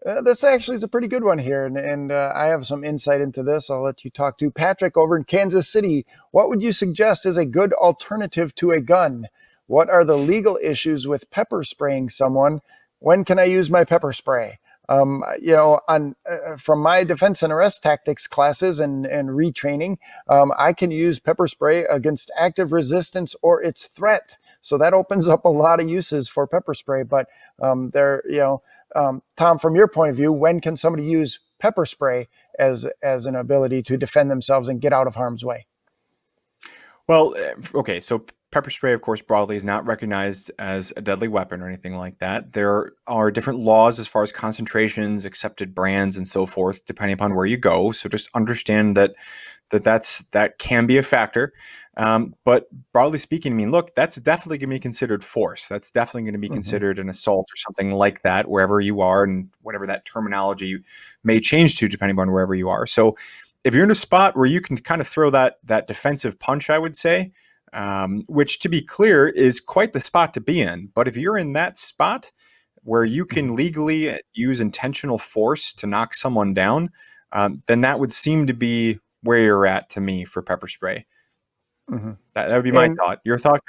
S1: uh, this actually is a pretty good one here, and, and uh, I have some insight into this. I'll let you talk to Patrick over in Kansas City. What would you suggest is a good alternative to a gun? What are the legal issues with pepper spraying someone? When can I use my pepper spray? Um, you know, on uh, from my defense and arrest tactics classes and and retraining, um, I can use pepper spray against active resistance or its threat. So that opens up a lot of uses for pepper spray. But um, there, you know, um, Tom, from your point of view, when can somebody use pepper spray as as an ability to defend themselves and get out of harm's way?
S2: Well, eh, okay, so pepper spray, of course, broadly is not recognized as a deadly weapon or anything like that. There are different laws as far as concentrations, accepted brands, and so forth, depending upon where you go. So just understand that that that's that can be a factor. Um, but broadly speaking, I mean, look, that's definitely going to be considered force. That's definitely going to be mm-hmm. considered an assault or something like that, wherever you are, and whatever that terminology may change to, depending on wherever you are. So, if you're in a spot where you can kind of throw that that defensive punch, I would say, um, which to be clear is quite the spot to be in. But if you're in that spot where you can mm-hmm. legally use intentional force to knock someone down, um, then that would seem to be where you're at to me for pepper spray. Mm-hmm. That, that would be my and, thought. Your thought?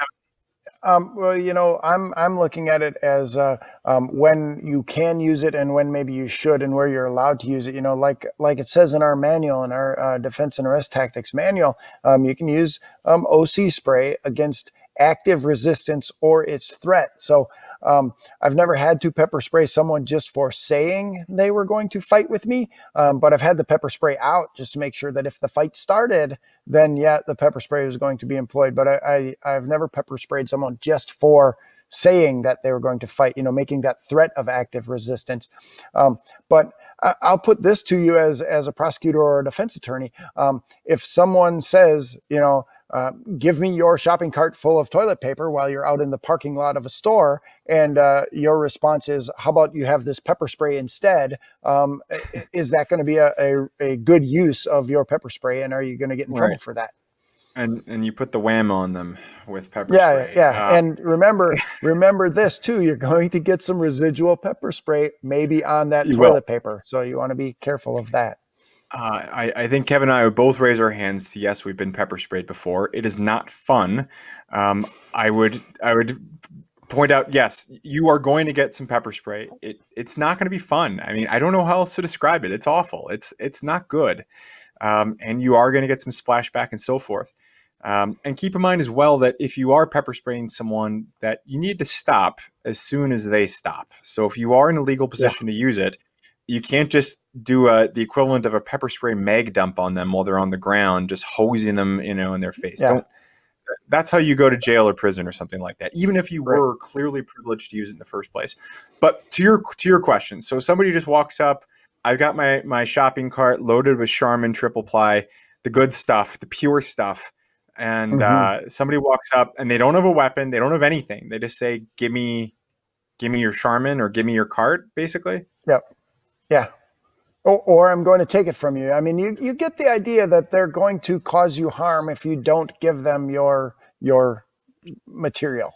S1: Um, well, you know, I'm I'm looking at it as uh, um, when you can use it and when maybe you should, and where you're allowed to use it. You know, like like it says in our manual, in our uh, defense and arrest tactics manual, um, you can use um, OC spray against active resistance or its threat. So um, I've never had to pepper spray someone just for saying they were going to fight with me, um, but I've had the pepper spray out just to make sure that if the fight started, then yeah, the pepper spray was going to be employed. But I, I I've never pepper sprayed someone just for saying that they were going to fight, you know, making that threat of active resistance. Um, but I, will put this to you as as a prosecutor or a defense attorney. Um, if someone says, you know, uh, give me your shopping cart full of toilet paper while you're out in the parking lot of a store, and uh, your response is, "How about you have this pepper spray instead?" Um, is that going to be a, a, a, good use of your pepper spray, and are you going to get in right. trouble for that?
S2: And and you put the wham on them with pepper
S1: yeah,
S2: spray.
S1: Yeah, yeah. Uh, and remember remember this too. You're going to get some residual pepper spray maybe on that toilet will. paper. So you want to be careful of that.
S2: Uh, I, I, think Kevin and I would both raise our hands. Yes, we've been pepper sprayed before. It is not fun. Um, I would I would point out. Yes, you are going to get some pepper spray. It it's not going to be fun. I mean, I don't know how else to describe it. It's awful. It's it's not good um, and you are going to get some splashback and so forth. Um, and keep in mind as well that if you are pepper spraying someone, that you need to stop as soon as they stop. So if you are in a legal position yeah. to use it, you can't just do a, the equivalent of a pepper spray mag dump on them while they're on the ground, just hosing them, you know, in their face. Yeah. Don't. That's how you go to jail or prison or something like that. Even if you right. were clearly privileged to use it in the first place. But to your to your question, so somebody just walks up I've got my my shopping cart loaded with Charmin triple ply, the good stuff, the pure stuff. And mm-hmm. uh, somebody walks up and they don't have a weapon, they don't have anything. They just say, "Give me, give me your Charmin or give me your cart," basically.
S1: Yep. Yeah. Or, or I'm going to take it from you. I mean, you, you get the idea that they're going to cause you harm if you don't give them your your material.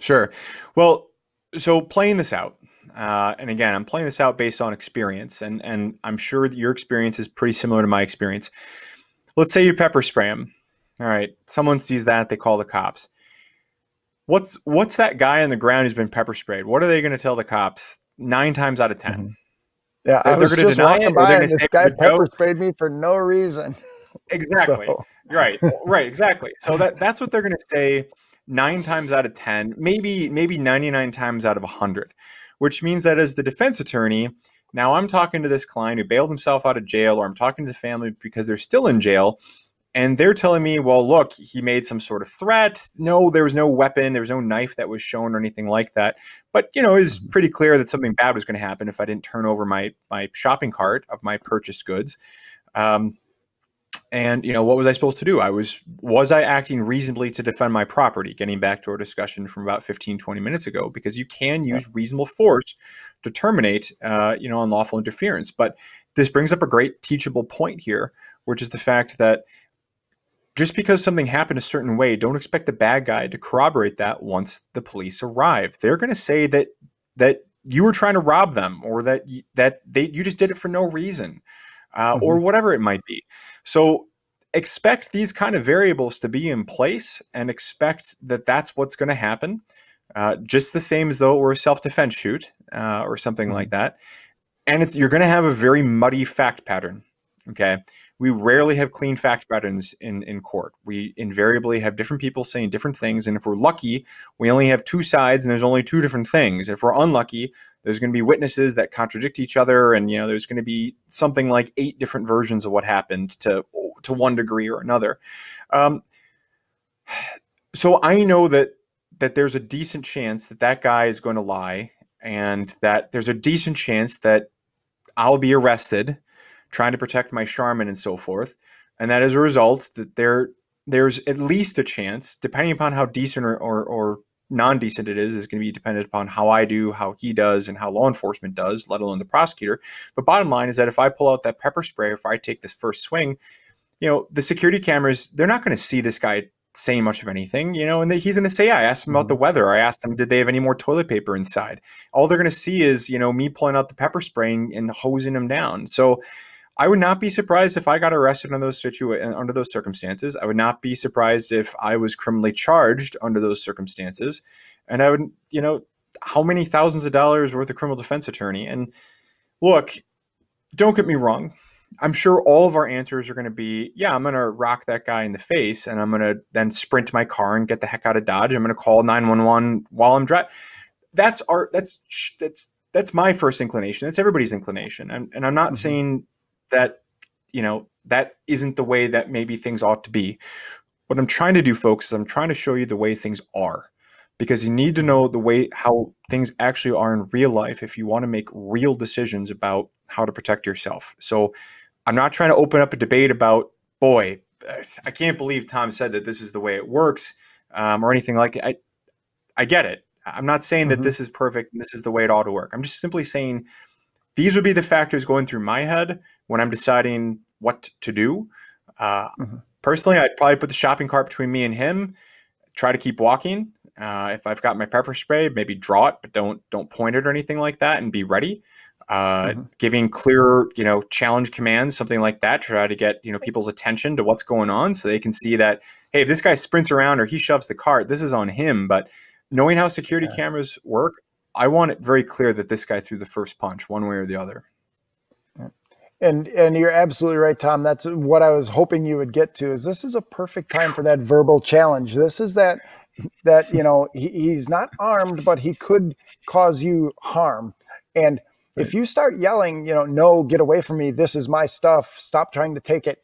S2: Sure. Well, so playing this out, uh, and again, I'm playing this out based on experience, and and I'm sure that your experience is pretty similar to my experience. Let's say you pepper spray them. All right, someone sees that, they call the cops. What's what's that guy on the ground who's been pepper sprayed? What are they going to tell the cops? Nine times out of 10 mm-hmm.
S1: Yeah, they're, I was just walking by, and this guy pepper sprayed me for no reason.
S2: Exactly. so. Right. Right. Exactly. So that that's what they're going to say nine times out of ten, maybe maybe ninety nine times out of hundred which means that as the defense attorney, now I'm talking to this client who bailed himself out of jail, or I'm talking to the family because they're still in jail. And they're telling me, well, look, he made some sort of threat. No, there was no weapon. There was no knife that was shown or anything like that. But, you know, it was mm-hmm. pretty clear that something bad was going to happen if I didn't turn over my, my shopping cart of my purchased goods. Um, and you know what was i supposed to do i was was i acting reasonably to defend my property getting back to our discussion from about 15 20 minutes ago because you can use reasonable force to terminate uh, you know unlawful interference but this brings up a great teachable point here which is the fact that just because something happened a certain way don't expect the bad guy to corroborate that once the police arrive they're going to say that that you were trying to rob them or that that they you just did it for no reason uh, mm-hmm. or whatever it might be. So expect these kind of variables to be in place and expect that that's what's going to happen. Uh, just the same as though it were a self-defense shoot uh, or something mm-hmm. like that. And it's you're going to have a very muddy fact pattern. Okay, we rarely have clean fact patterns in in court. We invariably have different people saying different things, and if we're lucky, we only have two sides, and there's only two different things. If we're unlucky, there's going to be witnesses that contradict each other and you know there's going to be something like eight different versions of what happened to to one degree or another um, so i know that that there's a decent chance that that guy is going to lie and that there's a decent chance that i'll be arrested trying to protect my charmin and so forth and that as a result that there there's at least a chance depending upon how decent or, or, or non-decent it is is going to be dependent upon how I do, how he does, and how law enforcement does, let alone the prosecutor. But bottom line is that if I pull out that pepper spray, if I take this first swing, you know, the security cameras, they're not going to see this guy saying much of anything, you know, and he's going to say, I asked him about the mm-hmm. weather. I asked him, did they have any more toilet paper inside? All they're going to see is, you know, me pulling out the pepper spray and hosing him down. So, I would not be surprised if I got arrested under those situa- under those circumstances. I would not be surprised if I was criminally charged under those circumstances. And I would, you know, how many thousands of dollars worth of criminal defense attorney? And look, don't get me wrong. I'm sure all of our answers are going to be, yeah, I'm going to rock that guy in the face and I'm going to then sprint to my car and get the heck out of Dodge. I'm going to call 911 while I'm driving. That's our, that's, that's, that's my first inclination. That's everybody's inclination. And, and I'm not mm-hmm. saying that you know that isn't the way that maybe things ought to be what i'm trying to do folks is i'm trying to show you the way things are because you need to know the way how things actually are in real life if you want to make real decisions about how to protect yourself. So I'm not trying to open up a debate about, boy, I can't believe Tom said that this is the way it works um, or anything like it. I, I get it. I'm not saying that
S1: Mhm.
S2: this is perfect and this is the way it ought to work. I'm just simply saying these would be the factors going through my head when I'm deciding what to do. Uh,
S1: Mhm.
S2: Personally, I'd probably put the shopping cart between me and him. Try to keep walking. Uh, if I've got my pepper spray, maybe draw it, but don't don't point it or anything like that, and be ready. Uh,
S1: Mhm.
S2: Giving clear, you know, challenge commands, something like that. Try to get you know people's attention to what's going on, so they can see that hey, if this guy sprints around or he shoves the cart, this is on him. But knowing how security
S1: Yeah.
S2: cameras work, I want it very clear that this guy threw the first punch, one way or the other.
S1: And and you're absolutely right, Tom. That's what I was hoping you would get to. Is this is a perfect time for that verbal challenge. This is that that you know he, he's not armed, but he could cause you harm. And if you start yelling, you know, no, get away from me. This is my stuff. Stop trying to take it.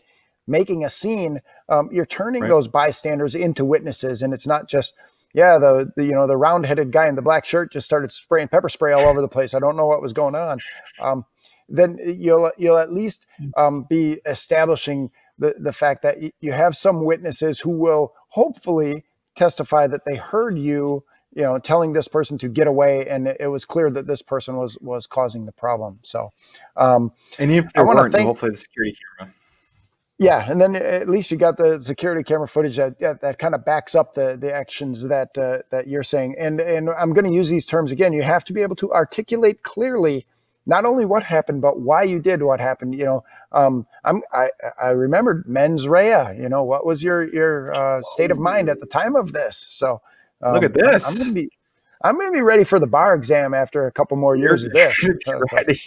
S1: Making a scene, um, you're turning
S2: Right.
S1: those bystanders into witnesses, and it's not just. Yeah, the, the you know the round-headed guy in the black shirt just started spraying pepper spray all over the place. I don't know what was going on. Um, then you'll you'll at least um, be establishing the the fact that you have some witnesses who will hopefully testify that they heard you you know telling this person to get away and it was clear that this person was was causing the problem. So um,
S2: And if there
S1: wanna
S2: weren't,
S1: thank-
S2: hopefully the security camera.
S1: yeah and then at least you got the security camera footage that that, that kind of backs up the the actions that uh, that you're saying. And and i'm going to use these terms again. You have to be able to articulate clearly not only what happened but why you did what happened you know um i'm i i remembered mens rea you know what was your your uh, state of mind at the time of this so um,
S2: Look at
S1: I'm- i'm
S2: this.
S1: gonna be i'm gonna be ready for the bar exam after a couple more years of this
S2: You're ready.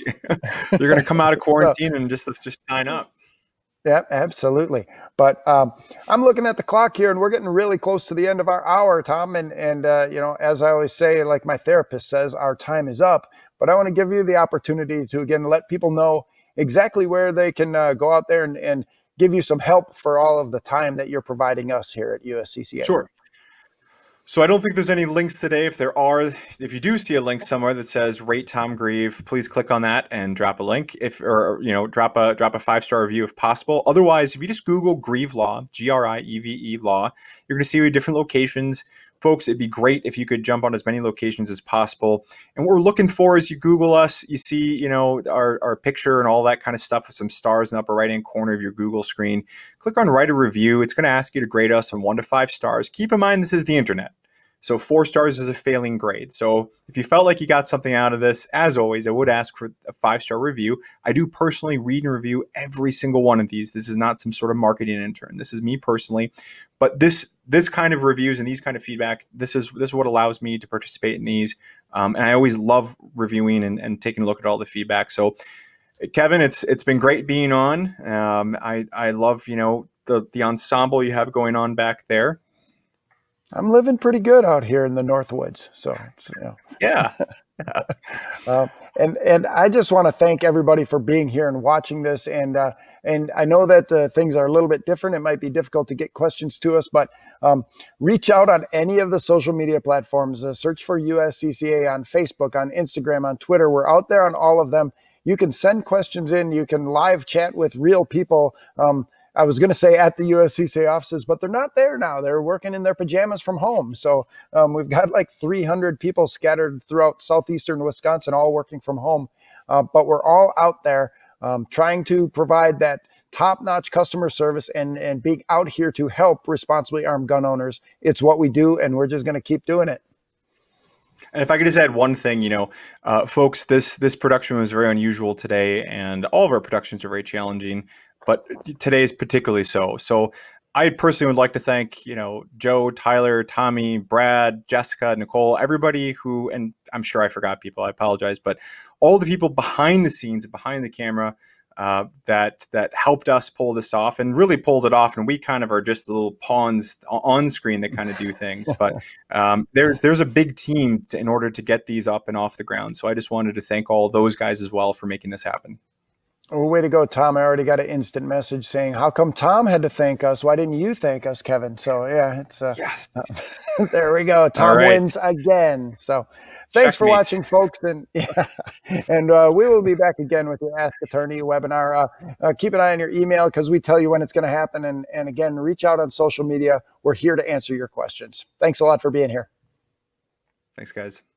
S2: You're going to come out of quarantine and just just sign up.
S1: Yeah, absolutely. But um, I'm looking at the clock here, and we're getting really close to the end of our hour, Tom. And and uh, you know, as I always say, like my therapist says, our time is up. But I want to give you the opportunity to again let people know exactly where they can uh, go out there and, and give you some help for all of the time that you're providing us here at USCCA.
S2: Sure. So I don't think there's any links today. If there are, if you do see a link somewhere that says "rate Tom Grieve," please click on that and drop a link. If or you know, drop a drop a five star review if possible. Otherwise, if you just Google Grieve Law, G R I E V E Law, you're going to see different locations. Folks, it'd be great if you could jump on as many locations as possible. And what we're looking for is you Google us, you see, you know, our, our picture and all that kind of stuff with some stars in the upper right hand corner of your Google screen. Click on write a review. It's going to ask you to grade us on one to five stars. Keep in mind, this is the internet. So four stars is a failing grade. So if you felt like you got something out of this, as always, I would ask for a five star review. I do personally read and review every single one of these. This is not some sort of marketing intern. This is me personally. But this this kind of reviews and these kind of feedback, this is this is what allows me to participate in these. Um, and I always love reviewing and, and taking a look at all the feedback. So Kevin, it's it's been great being on. Um, I I love you know the the ensemble you have going on back there.
S1: I'm living pretty good out here in the Northwoods. So it's, you know,
S2: Yeah.
S1: Uh, and and I just want to thank everybody for being here and watching this. And uh, and I know that uh, things are a little bit different. It might be difficult to get questions to us, but um, reach out on any of the social media platforms. Uh, search for USCCA on Facebook, on Instagram, on Twitter. We're out there on all of them. You can send questions in. You can live chat with real people. Um, I was going to say at the USCCA offices, but they're not there now. They're working in their pajamas from home. So um, we've got like 300 people scattered throughout southeastern Wisconsin, all working from home. Uh, but we're all out there um, trying to provide that top-notch customer service and and being out here to help responsibly armed gun owners. It's what we do, and we're just going to keep doing it.
S2: And if I could just add one thing, you know, uh, folks, this this production was very unusual today, and all of our productions are very challenging, but today is particularly so. So I personally would like to thank, you know, Joe, Tyler, Tommy, Brad, Jessica, Nicole, everybody who, and I'm sure I forgot people. I apologize, but all the people behind the scenes, behind the camera, uh, that that helped us pull this off and really pulled it off. And we kind of are just the little pawns on screen that kind of do things. But um, there's there's a big team to, in order to get these up and off the ground. So I just wanted to thank all those guys as well for making this happen.
S1: Well, way to go, Tom. I already got an instant message saying, How come Tom had to thank us? Why didn't you thank us, Kevin? So, yeah, it's uh,
S2: yes.
S1: there we go. Tom
S2: right.
S1: wins again. So, thanks for watching, folks. And yeah, and uh, we will be back again with the Ask Attorney webinar. Uh, uh, keep an eye on your email because we tell you when it's going to happen. And, and again, reach out on social media. We're here to answer your questions. Thanks a lot for being here.
S2: Thanks, guys.